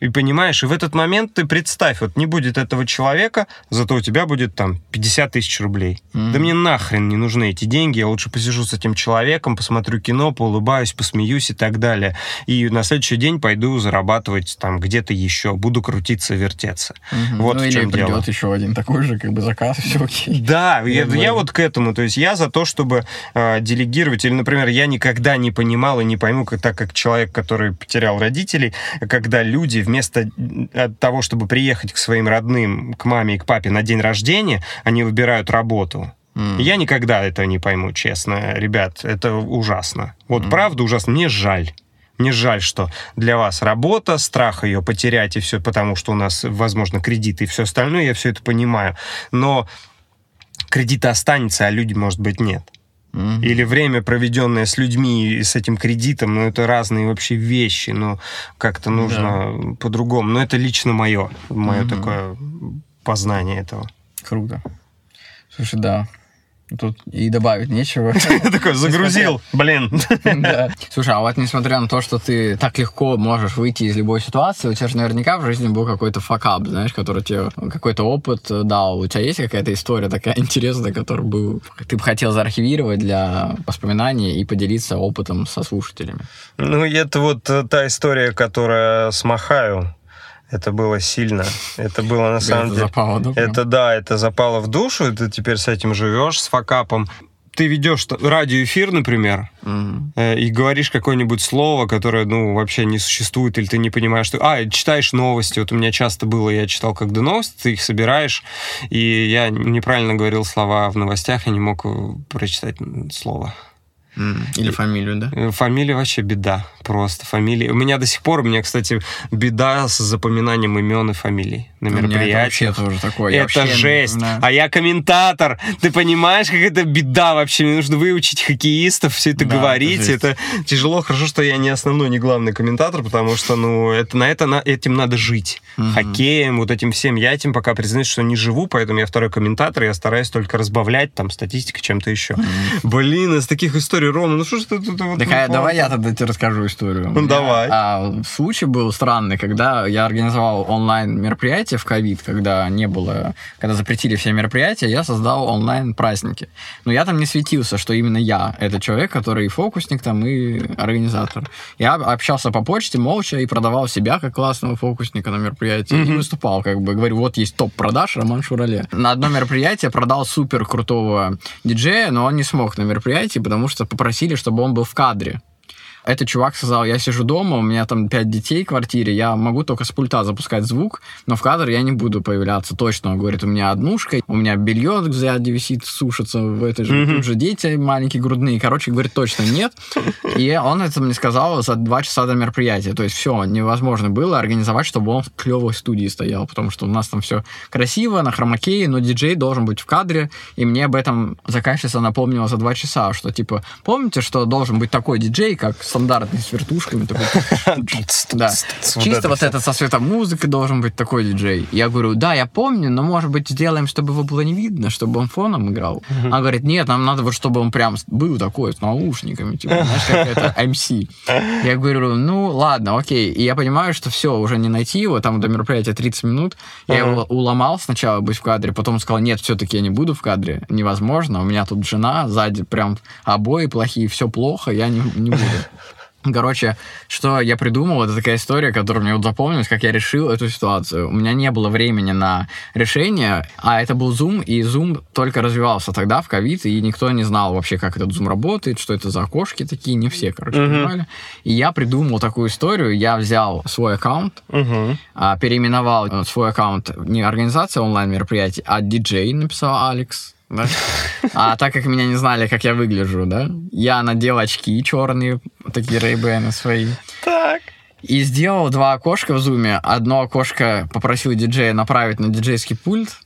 И понимаешь, и в этот момент ты представь, вот не будет этого человека, зато у тебя будет там 50 тысяч рублей. Мгм. Да мне нахрен не нужны эти деньги, я лучше посижу с этим человеком, посмотрю кино, поулыбаюсь, посмеюсь и так далее. И на следующий день пойду зарабатывать там где-то еще, буду крутиться, вертеться. Мгм. Вот ну, в или чем придет дело. еще один такой же, как бы заказ, все окей. Да, я, Нормально. я вот к этому. То есть я за то, чтобы э, делегировать. Или, например, я никогда не понимал и не пойму, как, так как человек, который потерял родителей, когда люди вместо э, того, чтобы приехать к своим родным, к маме и к папе на день рождения, они выбирают работу. М. Я никогда этого не пойму, честно. Ребят, это ужасно. Вот Мгм. правда ужасно. Мне жаль. Мне жаль, что для вас работа, страх ее потерять и все, потому что у нас, возможно, кредиты и все остальное, я все это понимаю. Но кредит останется, а люди, может быть, нет. Или время, проведенное с людьми и с этим кредитом, ну, это разные вообще вещи, ну, как-то нужно по-другому. Но это лично мое, мое такое познание этого. Круто. Слушай, да. Тут и добавить нечего. Такой загрузил, блин. Слушай, а вот несмотря на то, что ты так легко можешь выйти из любой ситуации, у тебя же наверняка в жизни был какой-то факап, знаешь, который тебе какой-то опыт э, дал. У тебя есть какая-то история такая интересная, которую бы ты бы хотел заархивировать для воспоминаний и поделиться опытом со слушателями? Ну, это вот э, та история, которая с Махаю. Это было сильно. Это было на самом Это деле... запало, да? Это да, это запало в душу, и ты теперь с этим живешь, с факапом. Ты ведешь радиоэфир, например, э, и говоришь какое-нибудь слово, которое, ну, вообще не существует, или ты не понимаешь, что... А, читаешь новости. Вот у меня часто было, я читал когда новости, ты их собираешь, и я неправильно говорил слова в новостях, я не мог э, прочитать слово. Или фамилию, да? Э, Фамилия вообще беда, просто фамилия. У меня до сих пор, у меня, кстати, беда с запоминанием имен и фамилий на это мероприятиях. вообще тоже такое. Это вообще, жесть. да. А я комментатор. Ты понимаешь, как это беда вообще? Мне нужно выучить хоккеистов, все это Да, говорить. это Это, тяжело. Хорошо, что я не основной, не главный комментатор, потому что, ну, это, на это на, этим надо жить. Мгм. Хоккеем, вот этим всем. Я этим пока признаюсь, что не живу, поэтому я второй комментатор, я стараюсь только разбавлять там статистикой чем-то еще. Блин, из таких историй, Рома, ну что ж ты тут... вот- Так, а давай я тогда тебе расскажу историю. Ну, давай. а, случай был странный, когда я организовал онлайн мероприятие в ковид, когда не было, когда запретили все мероприятия, я создал онлайн праздники. Но я там не светился, что именно я, это человек, который и фокусник там, и организатор. Я общался по почте молча и продавал себя как классного фокусника на мероприятии. И Мгм. выступал, как бы, говорю, вот есть топ продаж Роман Шурале. На одно мероприятие продал супер крутого диджея, но он не смог на мероприятии, потому что попросили, чтобы он был в кадре. Этот чувак сказал, я сижу дома, у меня там пять детей в квартире, я могу только с пульта запускать звук, но в кадр я не буду появляться точно. Он говорит, у меня однушка, у меня белье сзади висит, сушится в этой же, Мгм. тут же дети маленькие, грудные. Короче, говорит, точно нет. И он это мне сказал за два часа до мероприятия. То есть все, невозможно было организовать, чтобы он в клевой студии стоял, потому что у нас там все красиво, на хромакее, но диджей должен быть в кадре, и мне об этом заказчица напомнила за два часа, что типа, помните, что должен быть такой диджей, как стандартный с вертушками, такой, да. Чисто вот этот со светомузыкой должен быть такой диджей. Я говорю, да, я помню, но, может быть, сделаем, чтобы его было не видно, чтобы он фоном играл. Она говорит, нет, нам надо вот, чтобы он прям был такой, с наушниками, типа, знаешь, как это, MC. Я говорю, ну, ладно, окей. И я понимаю, что все, уже не найти его, там до мероприятия 30 минут. Я его уломал сначала быть в кадре, потом сказал, нет, все-таки я не буду в кадре, невозможно, у меня тут жена, сзади прям обои плохие, все плохо, я не, не буду. Короче, что я придумал, это такая история, которая мне вот запомнилась, как я решил эту ситуацию. У меня не было времени на решение, а это был Zoom, и Zoom только развивался тогда, в ковид, и никто не знал вообще, как этот Zoom работает, что это за окошки такие, не все, короче, Мгм. понимали. И я придумал такую историю, я взял свой аккаунт, а, переименовал э, свой аккаунт не организация онлайн-мероприятий, а диджей написал Алекс. Да. А так как меня не знали, как я выгляжу, да, я надел очки черные, такие рейбены свои. Так. И сделал два окошка в зуме. Одно окошко попросил диджея направить на диджейский пульт,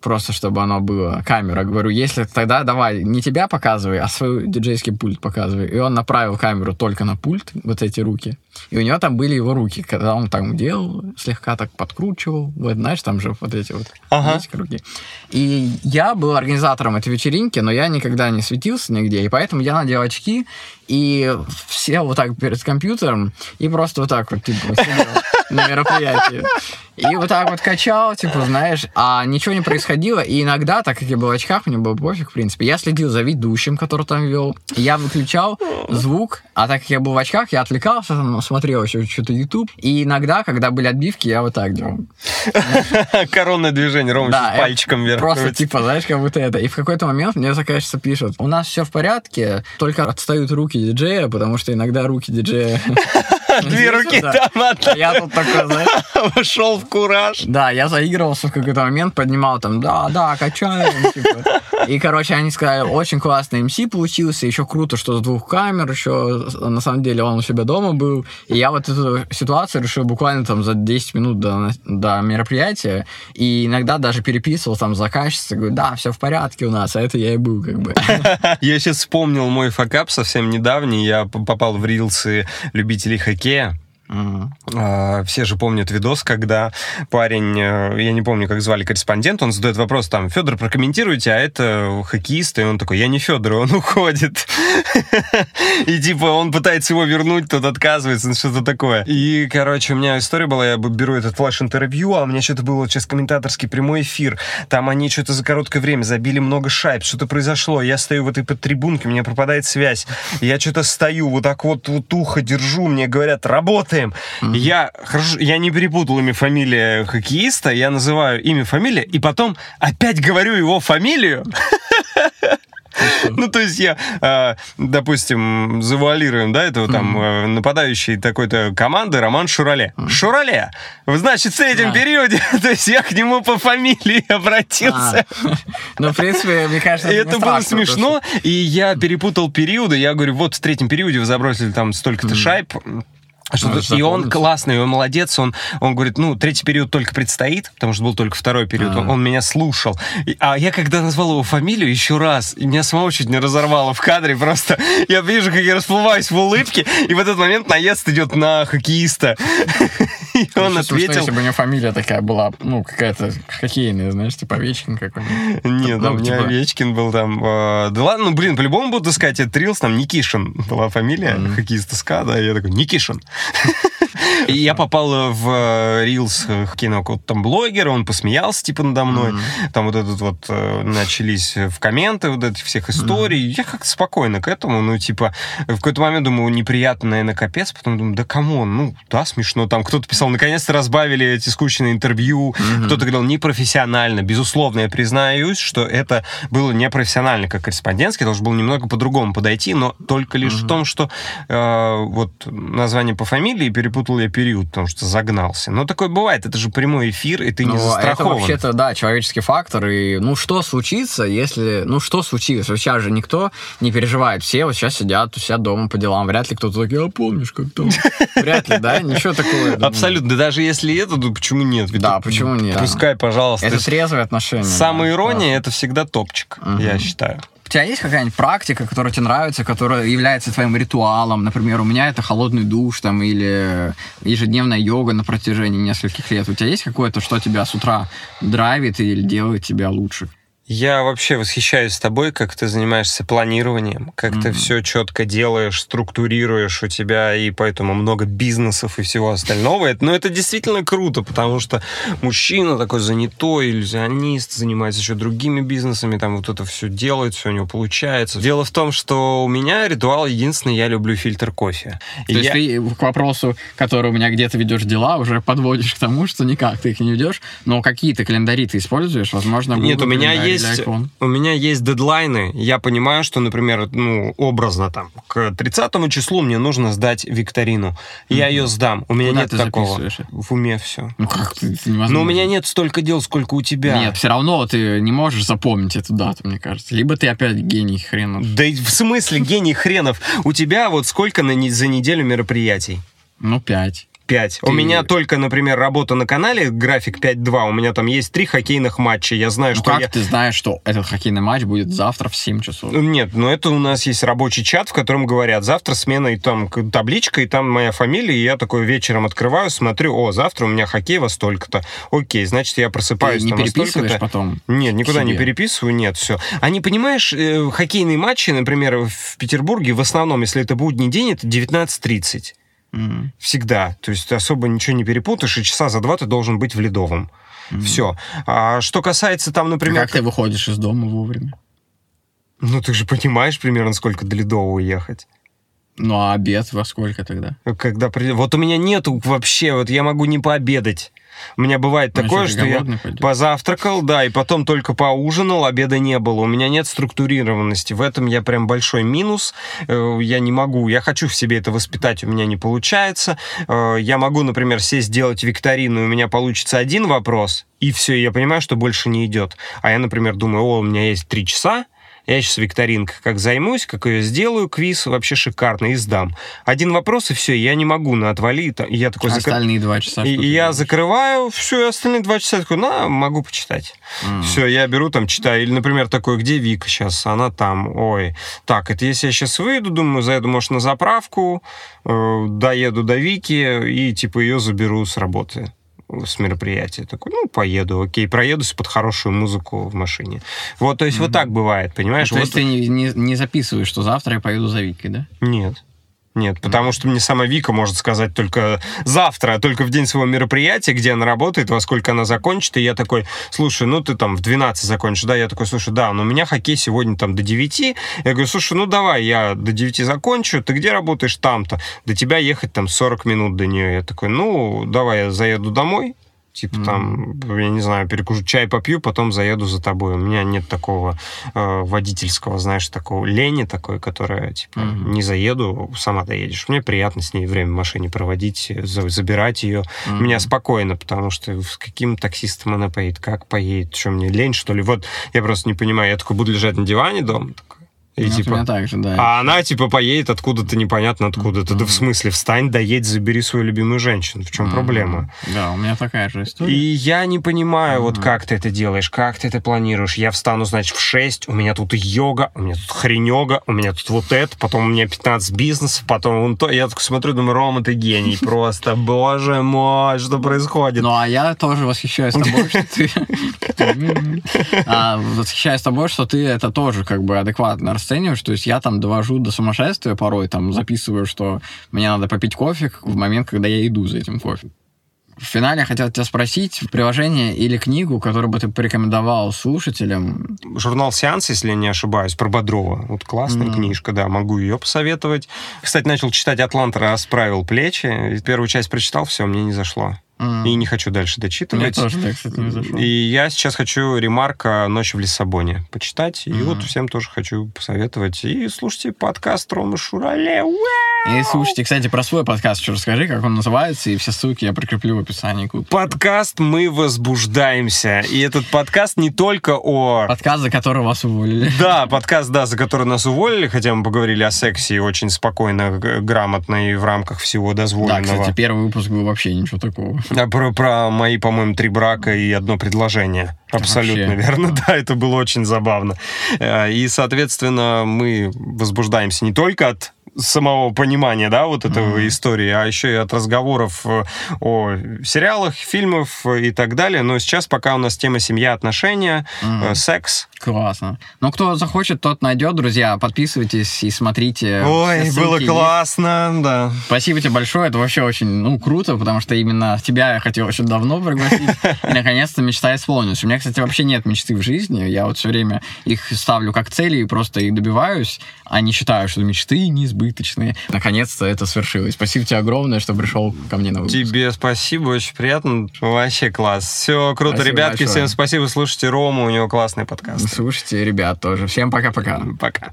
просто чтобы оно было, камера. Говорю, если тогда давай, не тебя показывай, а свой диджейский пульт показывай. И он направил камеру только на пульт, вот эти руки. И у него там были его руки, когда он там делал, слегка так подкручивал. Вот, знаешь, там же вот эти вот Ага. руки. И я был организатором этой вечеринки, но я никогда не светился нигде, и поэтому я надел очки и сел вот так перед компьютером и просто вот так вот, типа, сидел на мероприятии. И вот так вот качал, типа, знаешь, а ничего не происходило. И иногда, так как я был в очках, мне было пофиг, в принципе, я следил за ведущим, который там вел. Я выключал звук, а так как я был в очках, я отвлекался, там, смотрел еще что-то YouTube. И иногда, когда были отбивки, я вот так делал. Коронное движение, Рома Да, пальчиком вверх. Просто типа, знаешь, как будто это. И в какой-то момент мне заказчица пишет, у нас все в порядке, только отстают руки диджея, потому что иногда руки диджея... Две руки Да. там, одна. я тут такой, знаешь... Вошел в кураж. Да, я заигрывался в какой-то момент, поднимал там, да, да, качаем, типа. И, короче, они сказали, очень классный МС получился, еще круто, что с двух камер, еще, на самом деле, он у себя дома был. И я вот эту ситуацию решил буквально там за 10 минут до, до мероприятия, и иногда даже переписывал там с заказчицей, говорю, да, все в порядке у нас, а это я и был, как бы. Я сейчас вспомнил мой факап совсем недавний. Я попал в рилсы любителей хоккея. Yeah. А, Все же помнят видос, когда парень, э, я не помню, как звали корреспондент, он задает вопрос там, Федор, прокомментируйте, а это хоккеист, и он такой, я не Федор, он уходит. И типа он пытается его вернуть, тот отказывается, ну, что-то такое. И, короче, у меня история была, я беру этот флеш-интервью, а у меня что-то было сейчас комментаторский прямой эфир, там они что-то за короткое время забили много шайб, что-то произошло, я стою в этой подтрибунке, у меня пропадает связь, я что-то стою, вот так вот, вот ухо держу, мне говорят, работаем. Я, хорошо, я не перепутал имя, фамилия хоккеиста, я называю имя, фамилия, и потом опять говорю его фамилию. Ну, то есть я, э, допустим, завуалируем, да, этого там э, нападающий такой-то команды Роман Шурале. Шурале! Значит, в Да. периоде, то есть я к нему по фамилии обратился. А. Ну, в принципе, мне кажется, это было смешно, и я перепутал периоды. Я говорю, вот в третьем периоде вы забросили там столько-то шайб. Что Надо тут- и он классный, он молодец, он, он говорит, ну, третий период только предстоит, потому что был только второй период, А. он, он меня слушал. И- а я когда назвал его фамилию еще раз, и меня самого чуть не разорвало в кадре, просто я вижу, как я расплываюсь в улыбке, и в этот момент наезд идет на хоккеиста. И он ответил... если бы у него фамилия такая была, ну, какая-то хоккейная, знаешь, типа Овечкин какой-нибудь. Нет, там Ну, не типа- Овечкин был там. э, да ладно, ну блин, по-любому буду искать этот Рилс, там Никишин была фамилия, Мгм. хоккеиста СКА, да, и я такой, Никишин. И я попал в э, Reels э, хоккейного какого-то там блогера, он посмеялся типа надо мной. Мгм. Там вот этот вот э, начались в комменты вот этих всех историй. Я как-то спокойно к этому, ну типа в какой-то момент думаю, неприятно, наверное, капец, потом думаю, да come on, ну да, смешно. Там кто-то писал, наконец-то разбавили эти скучные интервью, Мгм. кто-то говорил непрофессионально. Безусловно, я признаюсь, что это было непрофессионально, как корреспондентский, должен был немного по-другому подойти, но только лишь в том, что э, вот название по фамилии перепутал я период, потому что загнался. Но такое бывает, это же прямой эфир, и ты не Ну, это застрахован. вообще-то, да, человеческий фактор. И, ну, что случится, если... Ну, что случилось? Сейчас же никто не переживает. Все вот сейчас сидят у себя дома по делам. Вряд ли кто-то такой, а помнишь, как там? Вряд ли, да? Ничего такого. Абсолютно. Да даже если это, то почему нет? Да, это- почему нет? Пускай, пожалуйста. Это трезвые отношения. Самая да, ирония это всегда топчик, я считаю. У тебя есть какая-нибудь практика, которая тебе нравится, которая является твоим ритуалом? Например, у меня это холодный душ там или ежедневная йога на протяжении нескольких лет. У тебя есть какое-то, что тебя с утра драйвит или делает тебя лучше? Я вообще восхищаюсь тобой, как ты занимаешься планированием, как mm-hmm. ты все четко делаешь, структурируешь у тебя, и поэтому много бизнесов и всего остального. Это, ну, это действительно круто, потому что мужчина такой занятой, иллюзионист, занимается еще другими бизнесами, там вот это все делает, все у него получается. Дело в том, что у меня ритуал единственный, я люблю фильтр кофе. То есть ты к вопросу, который у меня где-то ведешь дела, уже подводишь к тому, что никак ты их не ведешь, но какие-то календари ты используешь, возможно, Google Нет, у меня есть есть, у меня есть дедлайны. Я понимаю, что, например, ну, образно там, к 30 числу мне нужно сдать викторину. Я mm-hmm. ее сдам. У меня Куда нет такого. В уме все. Ну как ты, Но у меня нет столько дел, сколько у тебя. Нет, все равно ты не можешь запомнить эту дату, мне кажется. Либо ты опять гений хренов. Да в смысле гений хренов? У тебя вот сколько на, за неделю мероприятий? Ну, пять. 5. Ты... У меня только, например, работа на канале, график 5-2, у меня там есть три хоккейных матча. Я знаю, ну что как я... ты знаешь, что этот хоккейный матч будет завтра в 7 часов? Ну, нет, но это у нас есть рабочий чат, в котором говорят, завтра смена, и там табличка, и там моя фамилия, и я такой вечером открываю, смотрю, о, завтра у меня хоккей во столько-то. Окей, значит, я просыпаюсь ты не там переписываешь потом? Нет, никуда не переписываю, нет, все. Они, понимаешь, э, хоккейные матчи, например, в Петербурге, в основном, если это будний день, это 19.30. Mm. Всегда. То есть ты особо ничего не перепутаешь, и часа за два ты должен быть в Ледовом. Mm. Все. А что касается там, например... А как ты выходишь из дома вовремя? Ну, ты же понимаешь примерно, сколько до Ледового ехать. Ну, а обед во сколько тогда? Когда. Вот у меня нету вообще, вот я могу не пообедать. У меня бывает ну, такое, что я пойдет. позавтракал, да, и потом только поужинал, обеда не было. У меня нет структурированности. В этом я прям большой минус. Э, я не могу, я хочу в себе это воспитать, у меня не получается. Э, я могу, например, сесть сделать викторину, и у меня получится один вопрос, и все, я понимаю, что больше не идет. А я, например, думаю, о, у меня есть три часа, я сейчас викторинкой как займусь, как ее сделаю, квиз вообще шикарно, и сдам. Один вопрос, и все, я не могу на отвали. И я такой... Остальные два часа. И, я закрываю, все, и остальные два часа такой, на, могу почитать. Mm. Все, я беру там, читаю. Или, например, такой, где Вика сейчас? Она там, ой. Так, это если я сейчас выйду, думаю, заеду, может, на заправку, э, доеду до Вики и, типа, ее заберу с работы с мероприятия. Такой, ну, поеду, окей, проедусь под хорошую музыку в машине. Вот, то есть mm-hmm. вот так бывает, понимаешь? То вот... есть ты не, не, не записываешь, что завтра я поеду за Викой, да? Нет. Нет, потому что мне сама Вика может сказать только завтра, только в день своего мероприятия, где она работает, во сколько она закончит, и я такой, слушай, ну ты там в 12 закончишь, да? Я такой, слушай, да, но у меня хоккей сегодня там до 9. Я говорю, слушай, ну давай, я до 9 закончу, ты где работаешь? Там-то. До тебя ехать там 40 минут до нее. Я такой, ну, давай я заеду домой, Типа mm-hmm. там, я не знаю, перекушу, чай попью, потом заеду за тобой. У меня нет такого э, водительского, знаешь, такого лени такой, которая, типа, mm-hmm. не заеду, сама доедешь. Мне приятно с ней время в машине проводить, за, забирать ее. Mm-hmm. Меня спокойно, потому что с каким таксистом она поедет, как поедет, что мне лень, что ли? Вот я просто не понимаю. Я такой буду лежать на диване дома, такой, и, ну, типа, так же, да. А она, типа, поедет откуда-то непонятно откуда-то. Mm-hmm. Да в смысле, встань, доедь, забери свою любимую женщину. В чем mm-hmm. проблема? Да, у меня такая же история. И я не понимаю, mm-hmm. вот как ты это делаешь, как ты это планируешь. Я встану, значит, в 6, у меня тут йога, у меня тут хренега, у меня тут вот это, потом у меня 15 бизнесов, потом вон то. Я такой смотрю, думаю, Рома, ты гений. Просто, боже мой, что происходит? Ну, а я тоже восхищаюсь тобой, что ты... А, восхищаюсь тобой, что ты это тоже как бы адекватно расцениваешь. То есть я там довожу до сумасшествия порой, там записываю, что мне надо попить кофе в момент, когда я иду за этим кофе. В финале хотел тебя спросить, приложение или книгу, которую бы ты порекомендовал слушателям? Журнал «Сеанс», если я не ошибаюсь, про Бодрова. Вот классная mm. книжка, да, могу ее посоветовать. Кстати, начал читать «Атлант расправил плечи». Первую часть прочитал, все, мне не зашло. Mm. И не хочу дальше дочитывать. Мне тоже, да, кстати, не зашло. И я сейчас хочу ремарка «Ночь в Лиссабоне» почитать. Mm. И вот всем тоже хочу посоветовать. И слушайте подкаст Ромы Шурале. И слушайте, кстати, про свой подкаст еще расскажи, как он называется, и все ссылки я прикреплю в описании. Подкаст «Мы возбуждаемся». И этот подкаст не только о... Подкаст, за который вас уволили. Да, подкаст, да, за который нас уволили, хотя мы поговорили о сексе очень спокойно, грамотно и в рамках всего дозволенного. Да, кстати, первый выпуск был вообще ничего такого. Про, про мои, по-моему, три брака и одно предложение. Абсолютно Вообще. верно, да, это было очень забавно. Э, и, соответственно, мы возбуждаемся не только от самого понимания, да, вот этого mm-hmm. истории, а еще и от разговоров э, о сериалах, фильмах и так далее. Но сейчас пока у нас тема семья, отношения, mm-hmm. секс. Классно. Ну, кто захочет, тот найдет, друзья. Подписывайтесь и смотрите. Ой, было классно, есть. да. Спасибо тебе большое, это вообще очень, ну, круто, потому что именно тебя я хотел очень давно пригласить, и наконец-то мечта исполнилась. У меня, кстати, вообще нет мечты в жизни, я вот все время их ставлю как цели и просто их добиваюсь, а не считаю, что мечты неизбыточные. Наконец-то это свершилось. Спасибо тебе огромное, что пришел ко мне на выпуск. Тебе спасибо, очень приятно, вообще класс. Все круто, спасибо ребятки, большое. всем спасибо, слушайте Рому, у него классный подкаст. Слушайте, ребят, тоже. Всем пока-пока. Пока.